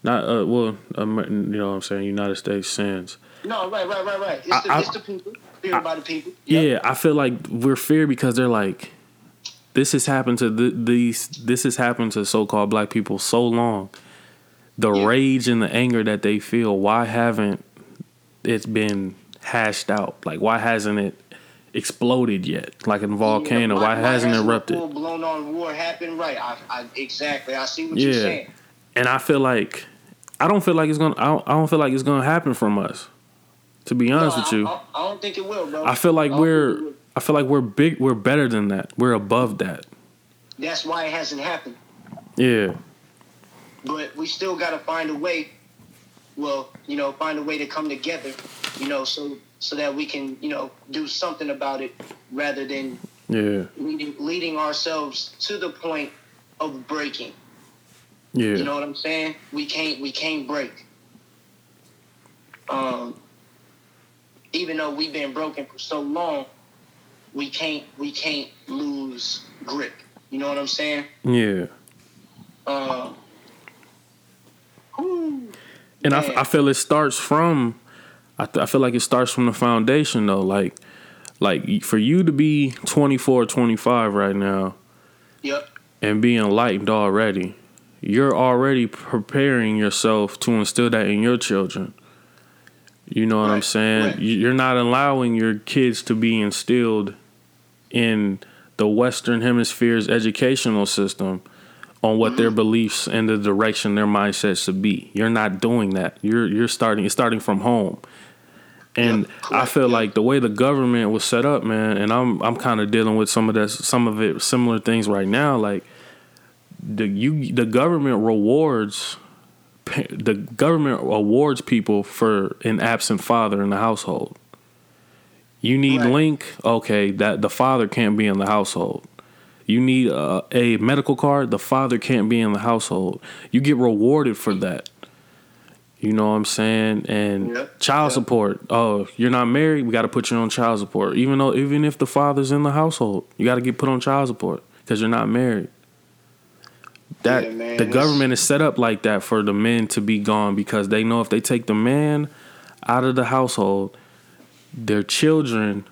Not uh, well, you know what I'm saying. United States sins. No, right, right, right, right. It's, I- the, I- it's the people. Feared by the people. Yeah, I feel like we're feared because they're like, this has happened to th- these. This has happened to so-called black people so long. The Yeah. rage and the anger that they feel. Why haven't it's been hashed out? Like, why hasn't it exploded yet? Like in volcano, why, hasn't it erupted? Blown on war happened? Right. I, I exactly. I see what you're Yeah. saying. and I feel like I don't feel like it's gonna. I don't, I don't feel like it's gonna happen from us. To be honest No, with you, I, I don't think it will, bro. I feel like I don't think it we're. I feel like we're big. We're better than that. We're above that. That's why it hasn't happened. Yeah. But we still got to find a way. Well, you know, find a way to come together. You know, so so that we can, you know, do something about it rather than Yeah. leading, leading ourselves to the point of breaking. Yeah. You know what I'm saying? We can't we can't break. Um even though we've been broken for so long, we can't we can't lose grip. You know what I'm saying? yeah. Um And I. I feel it starts from. I, th- I feel like it starts from the foundation though. Like, like for you to be 24, 25 right now Yep. and be enlightened already, you're already preparing yourself to instill that in your children. You know what I'm saying? right. You're not allowing your kids to be instilled in the Western Hemisphere's educational system on what Mm-hmm. their beliefs and the direction their mindset should be. You're not doing that. You're you're starting. It's starting from home. And Yep, I feel yep. like the way the government was set up, man, and I'm I'm kind of dealing with some of that, some of it, similar things right now. Like the you, the government rewards, the government awards people for an absent father in the household. You need Right. link, okay? That the father can't be in the household. You need a, a medical card. The father can't be in the household. You get rewarded for that. You know what I'm saying? And Yep. child Yep. support. Oh, you're not married. We got to put you on child support. Even though, even if the father's in the household, you got to get put on child support because you're not married. That Yeah, man, the government is set up like that for the men to be gone because they know if they take the man out of the household, their children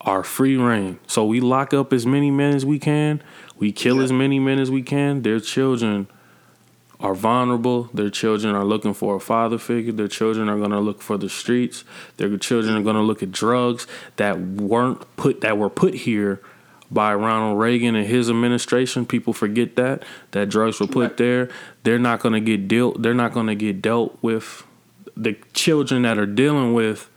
are free reign. So we lock up as many men as we can. We kill Yeah. as many men as we can. Their children are vulnerable. Their children are looking for a father figure. Their children are going to look for the streets. Their children are going to look at drugs that weren't put that were put here by Ronald Reagan and his administration. People forget that that drugs were put there. They're not going to get dealt. They're not going to get dealt with. The children that are dealing with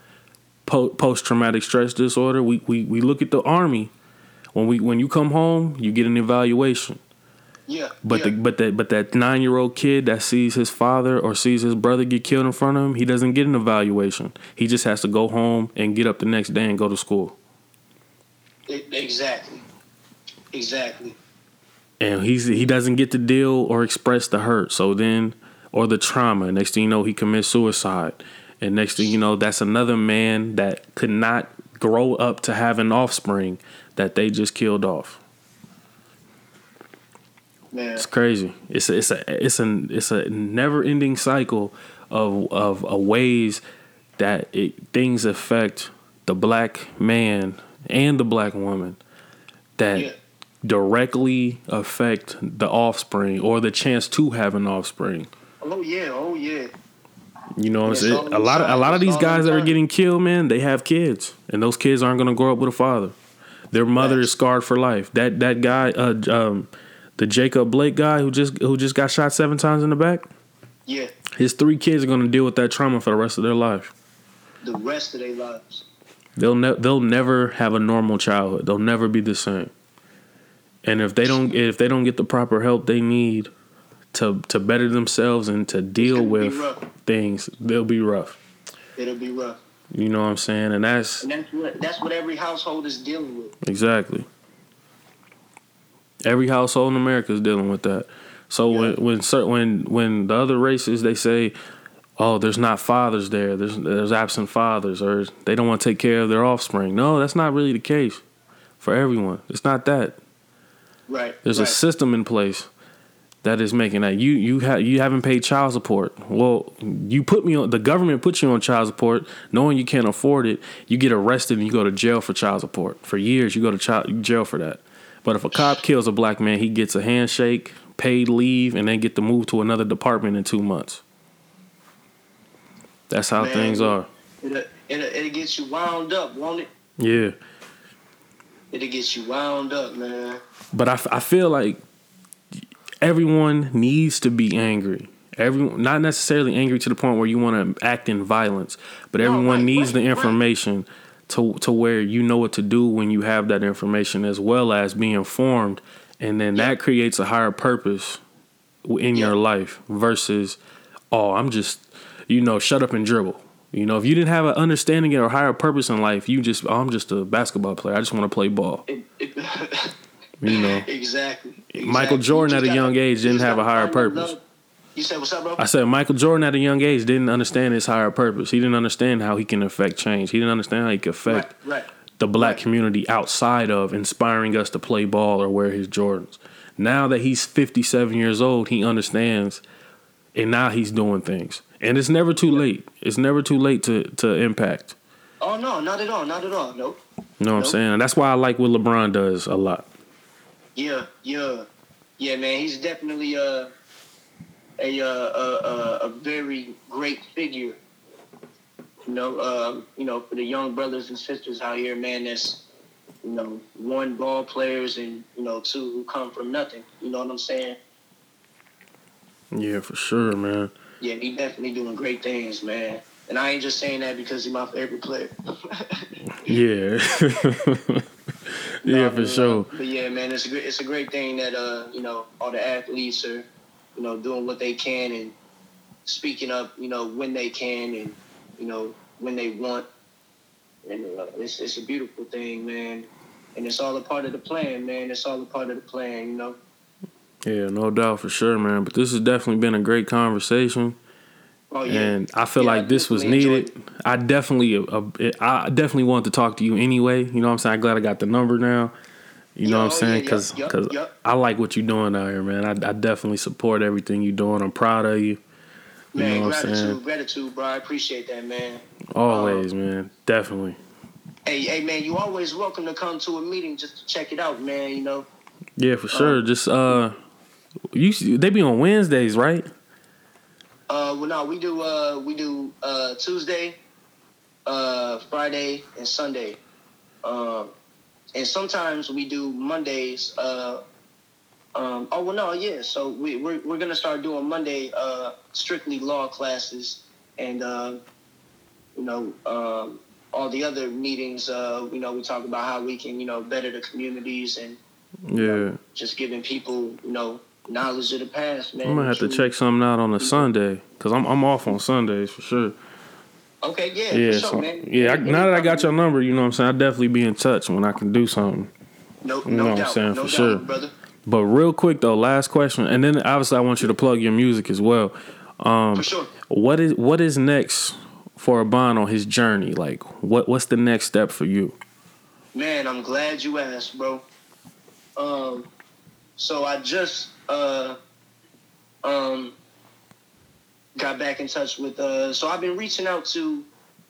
post traumatic stress disorder. We, we we look at the army. When we when you come home, you get an evaluation. Yeah. But yeah. the but that but that nine year old kid that sees his father or sees his brother get killed in front of him, he doesn't get an evaluation. He just has to go home and get up the next day and go to school. Exactly. Exactly. And he's he doesn't get to deal or express the hurt. So then or the trauma. Next thing you know, he commits suicide. And next thing you know, that's another man that could not grow up to have an offspring that they just killed off. Man. It's crazy. It's a, it's a it's a it's a never ending cycle of of, of ways that it, things affect the black man and the black woman that Yeah. directly affect the offspring or the chance to have an offspring. Oh yeah. Oh yeah. You know, what I'm saying? a lot of a lot of these guys that are getting killed, man, they have kids, and those kids aren't gonna grow up with a father. Their mother is scarred for life. That that guy, uh, um, the Jacob Blake guy who just who just got shot seven times in the back. Yeah. His three kids are gonna deal with that trauma for the rest of their life. The rest of their lives. They'll ne- they'll never have a normal childhood. They'll never be the same. And if they don't if they don't get the proper help they need to to better themselves and to deal with things, they'll be rough. It'll be rough. You know what I'm saying? And that's And that's what that's what every household is dealing with. exactly every household in America is dealing with that. So when when cer- when when the other races they say, "Oh, there's not fathers there. There's there's absent fathers, or they don't want to take care of their offspring." No, that's not really the case for everyone. It's not that. Right. There's right. a system in place that is making that you you have you haven't paid child support. Well, you put me on the government puts you on child support, knowing you can't afford it. You get arrested and you go to jail for child support for years. You go to child jail for that. But if a cop kills a black man, he gets a handshake, paid leave, and then get to move to another department in two months. That's how Man, things are. It'll, it'll, it'll get you wound up, won't it? Yeah. It'll get you wound up, man. But I, I feel like everyone needs to be angry. Everyone, not necessarily angry to the point where you want to act in violence, but No, everyone right, needs right, the right. information to to where you know what to do when you have that information, as well as being informed, and then that creates a higher purpose in your life versus, oh, I'm just, you know, shut up and dribble. You know, if you didn't have an understanding or higher purpose in life, you just, oh, I'm just a basketball player. I just want to play ball. It, it, You know. exactly, Michael exactly. Jordan at a young age didn't have a higher purpose. love. You said what's up, bro? I said Michael Jordan at a young age didn't understand his higher purpose. He didn't understand how he can affect change. He didn't understand how he could affect right, right. the black Right. community outside of inspiring us to play ball or wear his Jordans. Now that he's 57 years old, he understands and now he's doing things. And it's never too late. It's never too late to to impact. Oh no, not at all, not at all. Nope. You know what I'm saying? And that's why I like what LeBron does a lot. Yeah, yeah, yeah, man. He's definitely uh, a uh, a, a a very great figure. You know, um, you know, for the young brothers and sisters out here, man. That's you know, one ball players and you know, two who come from nothing. You know what I'm saying? Yeah, for sure, man. Yeah, he definitely doing great things, man. And I ain't just saying that because he's my favorite player. Yeah. yeah, for sure. But yeah, man, it's a great, it's a great thing that uh, you know, all the athletes are, you know, doing what they can and speaking up, you know, when they can and you know when they want. And uh, it's it's a beautiful thing, man. And it's all a part of the plan, man. It's all a part of the plan, you know. Yeah, no doubt for sure, man. But this has definitely been a great conversation. Oh yeah. and I feel Yeah, like this was needed. I definitely, uh, I definitely wanted to talk to you anyway. You know what I'm saying? I'm glad I got the number now. You know Yeah, what I'm oh, saying? yeah, Because yup, yup. I like what you're doing out here, man. I, I definitely support everything you're doing. I'm proud of you. You Man, know what I'm gratitude, saying? gratitude, bro. I appreciate that, man. Always, man. Definitely. Hey, hey, man, you always welcome to come to a meeting just to check it out, man. You know. Yeah, for sure. Just uh, you they be on Wednesdays, right? Uh, well, no, we do uh we do uh Tuesday, uh Friday, and Sunday. Um, and sometimes we do Mondays. Uh, um, oh well, no, yeah. So we we're we're gonna start doing Monday uh strictly law classes, and uh, you know um all the other meetings. Uh, you know we talk about how we can you know better the communities and Yeah. just giving people you know knowledge of the past, man. I'm gonna have to check something out on a Sunday because I'm I'm off on Sundays for sure. Okay, yeah, Yeah, for sure, so, man. yeah. I, now that I got your number, you know what I'm saying. I definitely be in touch when I can do something. no, you no know what I'm doubt, saying, no for doubt, sure. brother. But real quick though, last question, and then obviously I want you to plug your music as well. Um, For sure. What is what is next for Aban on his journey? Like, what what's the next step for you? Man, I'm glad you asked, bro. Um, so I just uh um got back in touch with uh so I've been reaching out to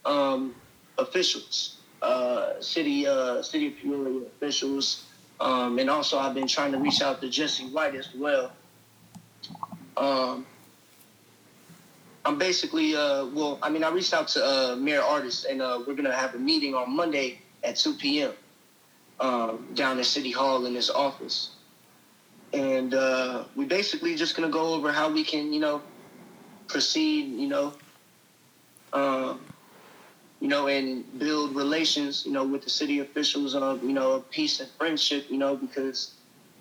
um officials, uh city uh city of Peoria officials, um and also I've been trying to reach out to Jesse White as well. Um I'm basically uh well I mean I reached out to uh Mayor Ardis and uh we're gonna have a meeting on Monday at two PM um down at City Hall in his office. And uh we basically just gonna go over how we can, you know, proceed, you know, um you know, and build relations, you know, with the city officials of, you know, peace and friendship, you know, because,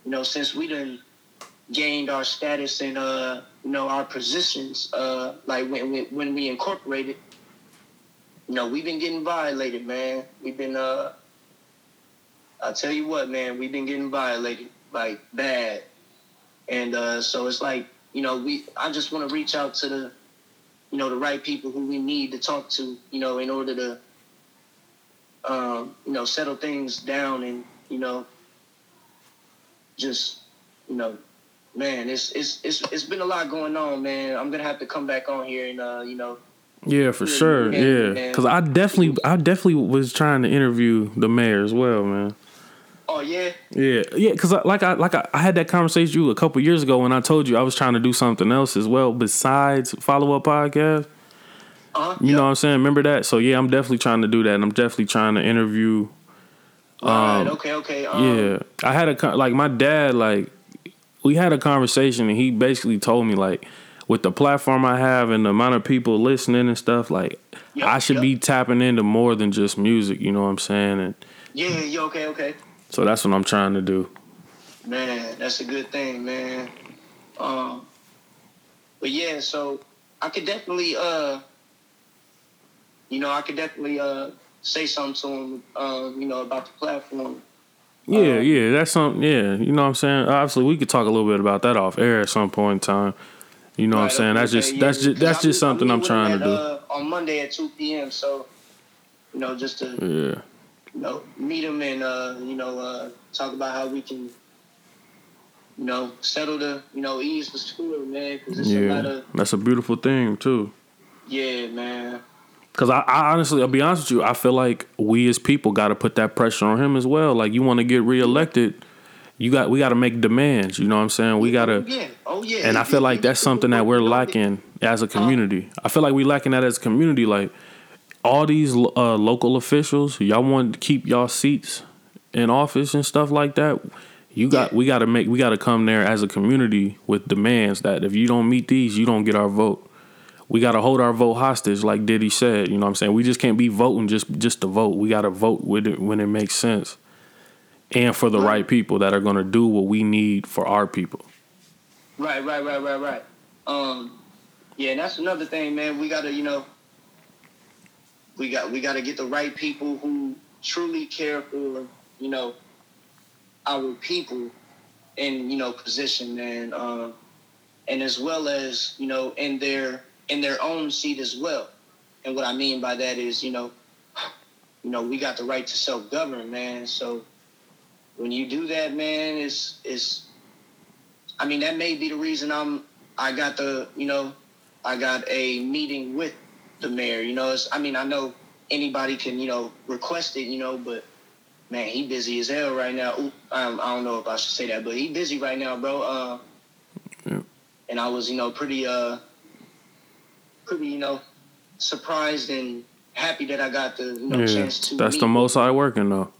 you know, since we done gained our status and uh you know our positions uh like when when, when we incorporated you know we've been getting violated man. We've been uh i tell you what man we've been getting violated like bad and uh so it's like you know we i just want to reach out to the you know the right people who we need to talk to you know in order to um you know settle things down and you know just you know man, it's it's it's it's been a lot going on, man. I'm gonna have to come back on here and uh, you know, Yeah, for sure. yeah, Yeah, because I definitely I definitely was trying to interview the mayor as well, man. Oh yeah, Yeah, yeah, because like I like I, I had that conversation with you a couple years ago when I told you I was trying to do something else as well besides follow up podcast. uh-huh. You know what I'm saying? Remember that? So yeah, I'm definitely trying to do that, and I'm definitely trying to interview. All right, okay, okay. Um, Yeah, I had a like my dad like we had a conversation, and he basically told me like with the platform I have and the amount of people listening and stuff, like Yep, I should yep. be tapping into more than just music. You know what I'm saying? And yeah, yeah, okay, okay. So that's what I'm trying to do. Man, that's a good thing, man. Um, but yeah, so I could definitely, uh, you know, I could definitely uh say something to him, um, you know, about the platform. Yeah, Um, yeah, that's something. Yeah, you know what I'm saying. Obviously, we could talk a little bit about that off air at some point in time. You know what I'm saying? That's just that's just that's just something I'm trying to do. uh, on Monday at two p.m. So, you know, just to Yeah, you know meet him and uh, you know uh, talk about how we can, you know, settle the you know ease the score, man. Because it's a lot yeah, of that's a beautiful thing too. yeah, man. Cause I, I honestly, I'll be honest with you, I feel like we as people got to put that pressure on him as well. Like you want to get reelected, you got we got to make demands. You know what I'm saying? We got to, Yeah. Oh yeah. and I feel like that's something that we're lacking as a community. I feel like we lacking that as a community. Like all these uh, local officials, y'all want to keep y'all seats in office and stuff like that. You got Yeah. we got to make we got to come there as a community with demands that if you don't meet these, you don't get our vote. We got to hold our vote hostage, like Diddy said. You know what I'm saying? We just can't be voting just just to vote. We got to vote with it when it makes sense, and for the right people that are going to do what we need for our people. Right, right, right, right, right. Um, yeah, and that's another thing, man. We gotta, you know, we got we gotta get the right people who truly care for, you know, our people in you know position and um, and as well as you know in their in their own seat as well. And what I mean by that is, you know, you know, we got the right to self govern, man. So when you do that, man, it's it's I mean, that may be the reason I'm. I got the, you know, I got a meeting with the mayor. You know, it's, I mean, I know anybody can you know request it, you know, but man, he busy as hell right now. Ooh, I, I don't know if I should say that, but he busy right now, bro. Uh, Yeah. And I was, you know, pretty, uh, pretty, you know, surprised and happy that I got the you know, Yeah, chance to. that's meet the most high working though.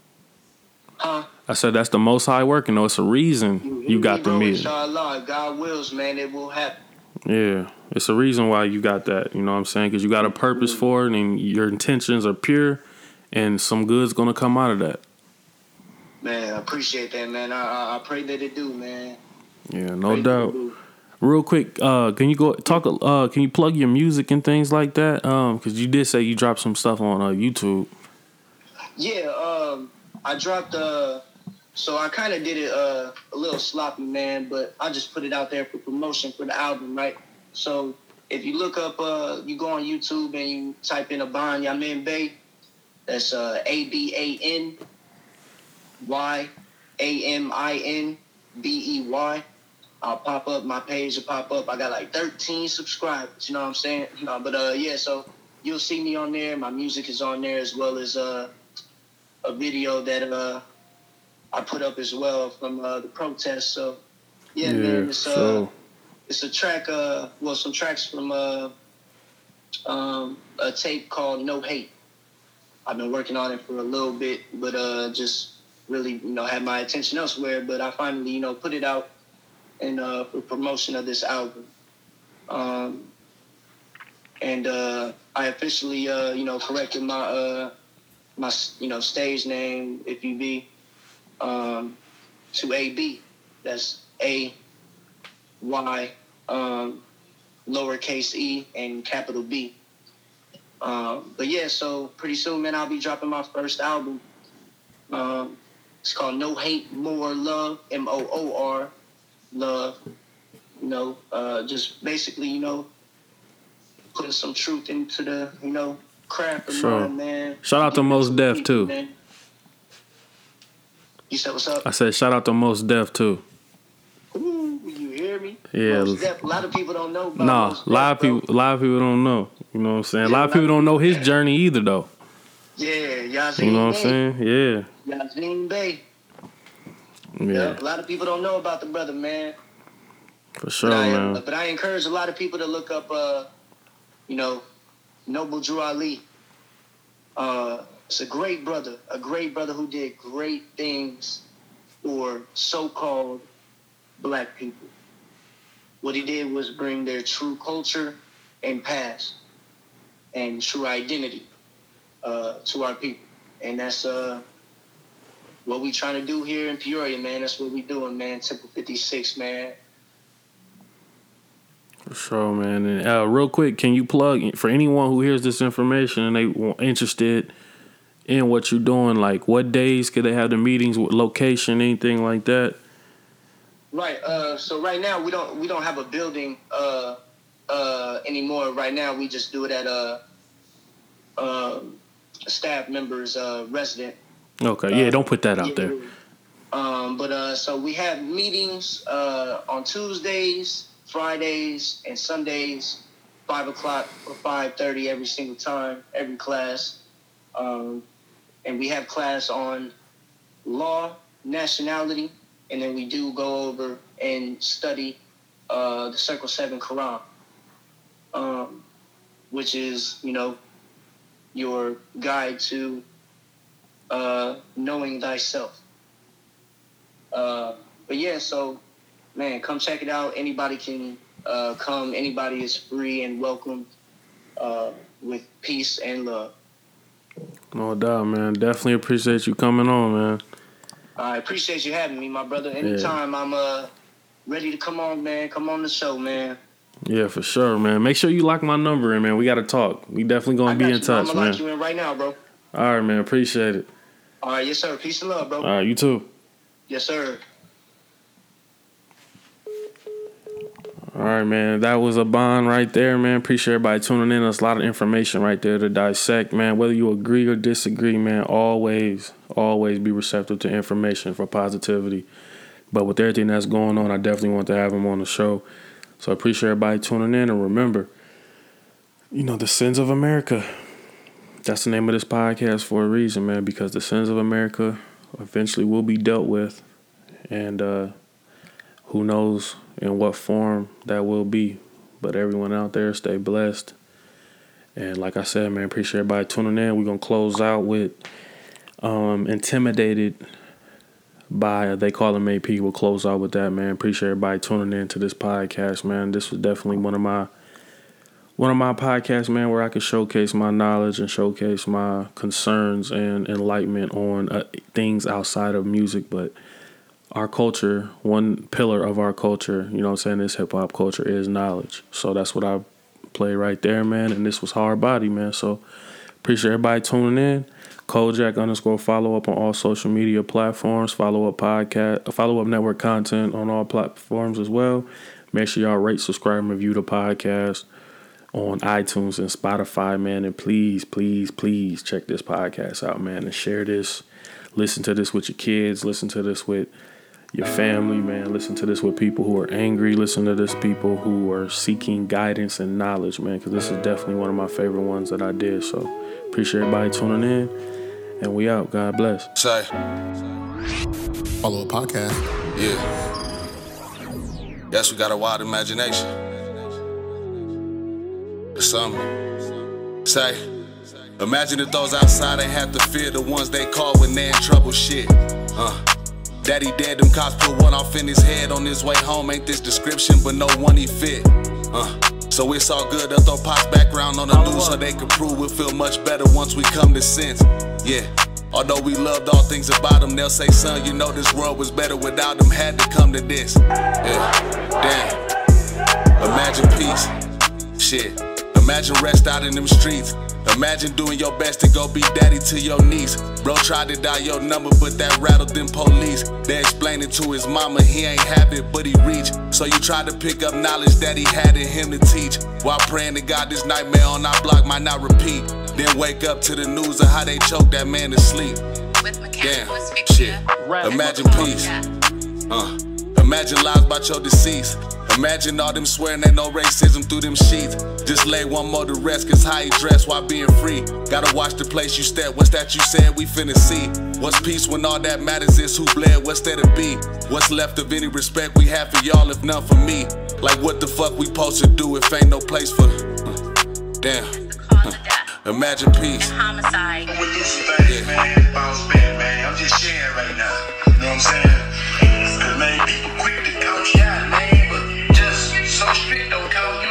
Huh? I said that's the most high working though. It's a reason you got the bro, meeting. Inshallah, if God wills, man, it will happen. Yeah, it's a reason why you got that. You know what I'm saying? Because you got a purpose for it, and your intentions are pure, and some good's gonna come out of that. Man, I appreciate that, man. I, I, I pray that it do, man. Yeah, no doubt. Real quick, uh, can you go talk? Uh, can you plug your music and things like that? Um, because you did say you dropped some stuff on uh, YouTube. Yeah, um, I dropped uh so I kind of did it uh, a little sloppy, man, but I just put it out there for promotion for the album, right? So if you look up, uh, you go on YouTube and you type in Aban Yamin Bey, that's uh, A B A N Y A M I N B E Y. I'll pop up, my page will pop up. I got like 13 subscribers, you know what I'm saying? No, but uh, yeah, so you'll see me on there. My music is on there as well as uh, a video that uh, I put up as well from uh, the protest. So yeah, man, it's uh, so it's a track. Uh, well, some tracks from uh, um, a tape called No Hate. I've been working on it for a little bit, but uh, just really, you know, had my attention elsewhere. But I finally, you know, put it out and uh, for promotion of this album. Um, and uh, I officially, uh, you know, corrected my uh, my you know stage name, if you be, um, to AB. That's A Y um, lowercase e and capital B. Um, but yeah, so pretty soon, man, I'll be dropping my first album. Um, it's called No Hate Moor Love, M O O R, love. You know, uh, just basically, you know, putting some truth into the, you know, crap of Sure. mine, man. Shout out to Most it Mos the Def, too. man. You said what's up? I said shout out to Mos Def too. Ooh, hear me? Yeah. A lot of people don't know about Nah, a lot of people, a lot of people don't know. You know what I'm saying? A lot of people don't know his journey either, though. Yeah, Yasiin You know what I'm saying? Yeah, Yasiin Bey. yeah, Yeah. A lot of people don't know about the brother, man. for sure, but, I, man. but I encourage a lot of people to look up, uh, you know, Noble Drew Ali. Uh, it's a great brother, a great brother who did great things for so-called black people. What he did was bring their true culture and past and true identity uh, to our people, and that's uh, what we trying to do here in Peoria, man. That's what we doing, man. Temple 56, man. For sure, man. And uh, real quick, can you plug for anyone who hears this information and they interested in what you're doing? Like, what days could they have the meetings? What location? Anything like that? Right. Uh, so right now we don't we don't have a building uh, uh, anymore. Right now we just do it at a, um a staff member's uh, resident. Okay, yeah. Don't put that out Yeah. there. Um, but uh, so we have meetings uh, on Tuesdays, Fridays, and Sundays, five o'clock or five thirty every single time, every class. Um, and we have class on law, nationality, and then we do go over and study uh, the Circle Seven Quran, um, which is you know your guide to uh, knowing thyself. Uh, but yeah, so man, come check it out. Anybody can uh, come. Anybody is free and welcome uh, with peace and love. No doubt, man. Definitely appreciate you coming on, man. I appreciate you having me, my brother. Anytime I'm uh, ready to come on, man. Come on the show, man. Yeah, for sure, man. Make sure you lock my number in, man. We got to talk. We definitely gonna be in you, touch, I'm man. lock you in right now, bro. All right, man. Appreciate it. All right, yes sir. Peace and love, bro. All right, you too. Yes sir. All right, man. That was Aban right there, man. Appreciate everybody tuning in. There's a lot of information right there to dissect, man. Whether you agree or disagree, man, always, always be receptive to information for positivity. But with everything that's going on, I definitely want to have him on the show. So I appreciate everybody tuning in. And remember, you know, the sins of America. that's the name of this podcast for a reason, man, because the sins of America eventually will be dealt with. And uh, who knows in what form that will be. But everyone out there, stay blessed. And like I said, man, appreciate everybody tuning in. We're going to close out with um, Intimidated by They Call Him AP. We'll close out with that, man. Appreciate everybody tuning in to this podcast, man. This was definitely one of my one of my podcasts, man, where I could showcase my knowledge and showcase my concerns and enlightenment on uh, things outside of music, but our culture, one pillar of our culture, you know what I'm saying, this hip hop culture is knowledge. So that's what I play right there, man. And this was hard body, man. So appreciate everybody tuning in. Kojak underscore follow up on all social media platforms. Follow up podcast, follow up network content on all platforms as well. Make sure y'all rate, subscribe, and review the podcast on iTunes and Spotify, man. And please, please, please check this podcast out, man, and share this. Listen to this with your kids. Listen to this with your family, man. Listen to this with people who are angry. Listen to this people who are seeking guidance and knowledge, man, because this is definitely one of my favorite ones that I did. So appreciate everybody tuning in. And we out. God bless. Say, Follow a podcast. yeah. Yes, we got a wild imagination. Or something. Say, imagine if those outside ain't have to fear the ones they call when they in trouble shit. Uh. Daddy dead, them cops put one off in his head on his way home. Ain't this description, but no one he fit. Uh. So it's all good to throw Pop's background on the news so they can prove we'll feel much better once we come to sense. Yeah. Although we loved all things about him, they'll say, son, you know this world was better without him. Had to come to this. Yeah. Damn. Imagine peace. Shit. Imagine rest out in them streets. Imagine doing your best to go be daddy to your niece. Bro tried to dial your number, but that rattled them police. They explained it to his mama, he ain't have it, but he reached. So you tried to pick up knowledge that he had in him to teach. While praying to God this nightmare on our block might not repeat. Then wake up to the news of how they choked that man to sleep. Damn, shit. Imagine peace. Uh, imagine lies about your deceased. Imagine all them swearing ain't no racism through them sheets. Just lay one more to rest, cause how you dress while being free. Gotta watch the place you step. What's that you said we finna see? What's peace when all that matters is who bled? What's there to be? What's left of any respect we have for y'all if none for me? Like what the fuck we supposed to do if ain't no place for. Damn. Imagine peace. Homicide. with this thing, man, bounce back, man. I'm just sharing right now. You know what I'm saying? Cause man, people quick to count you out, man, but just so strict don't count. You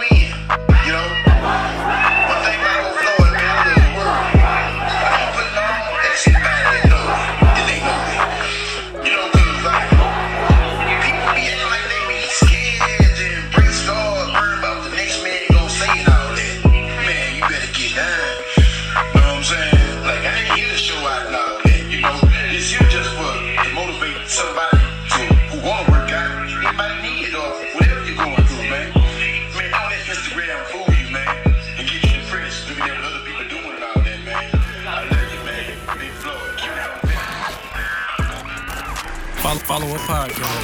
follow a podcast.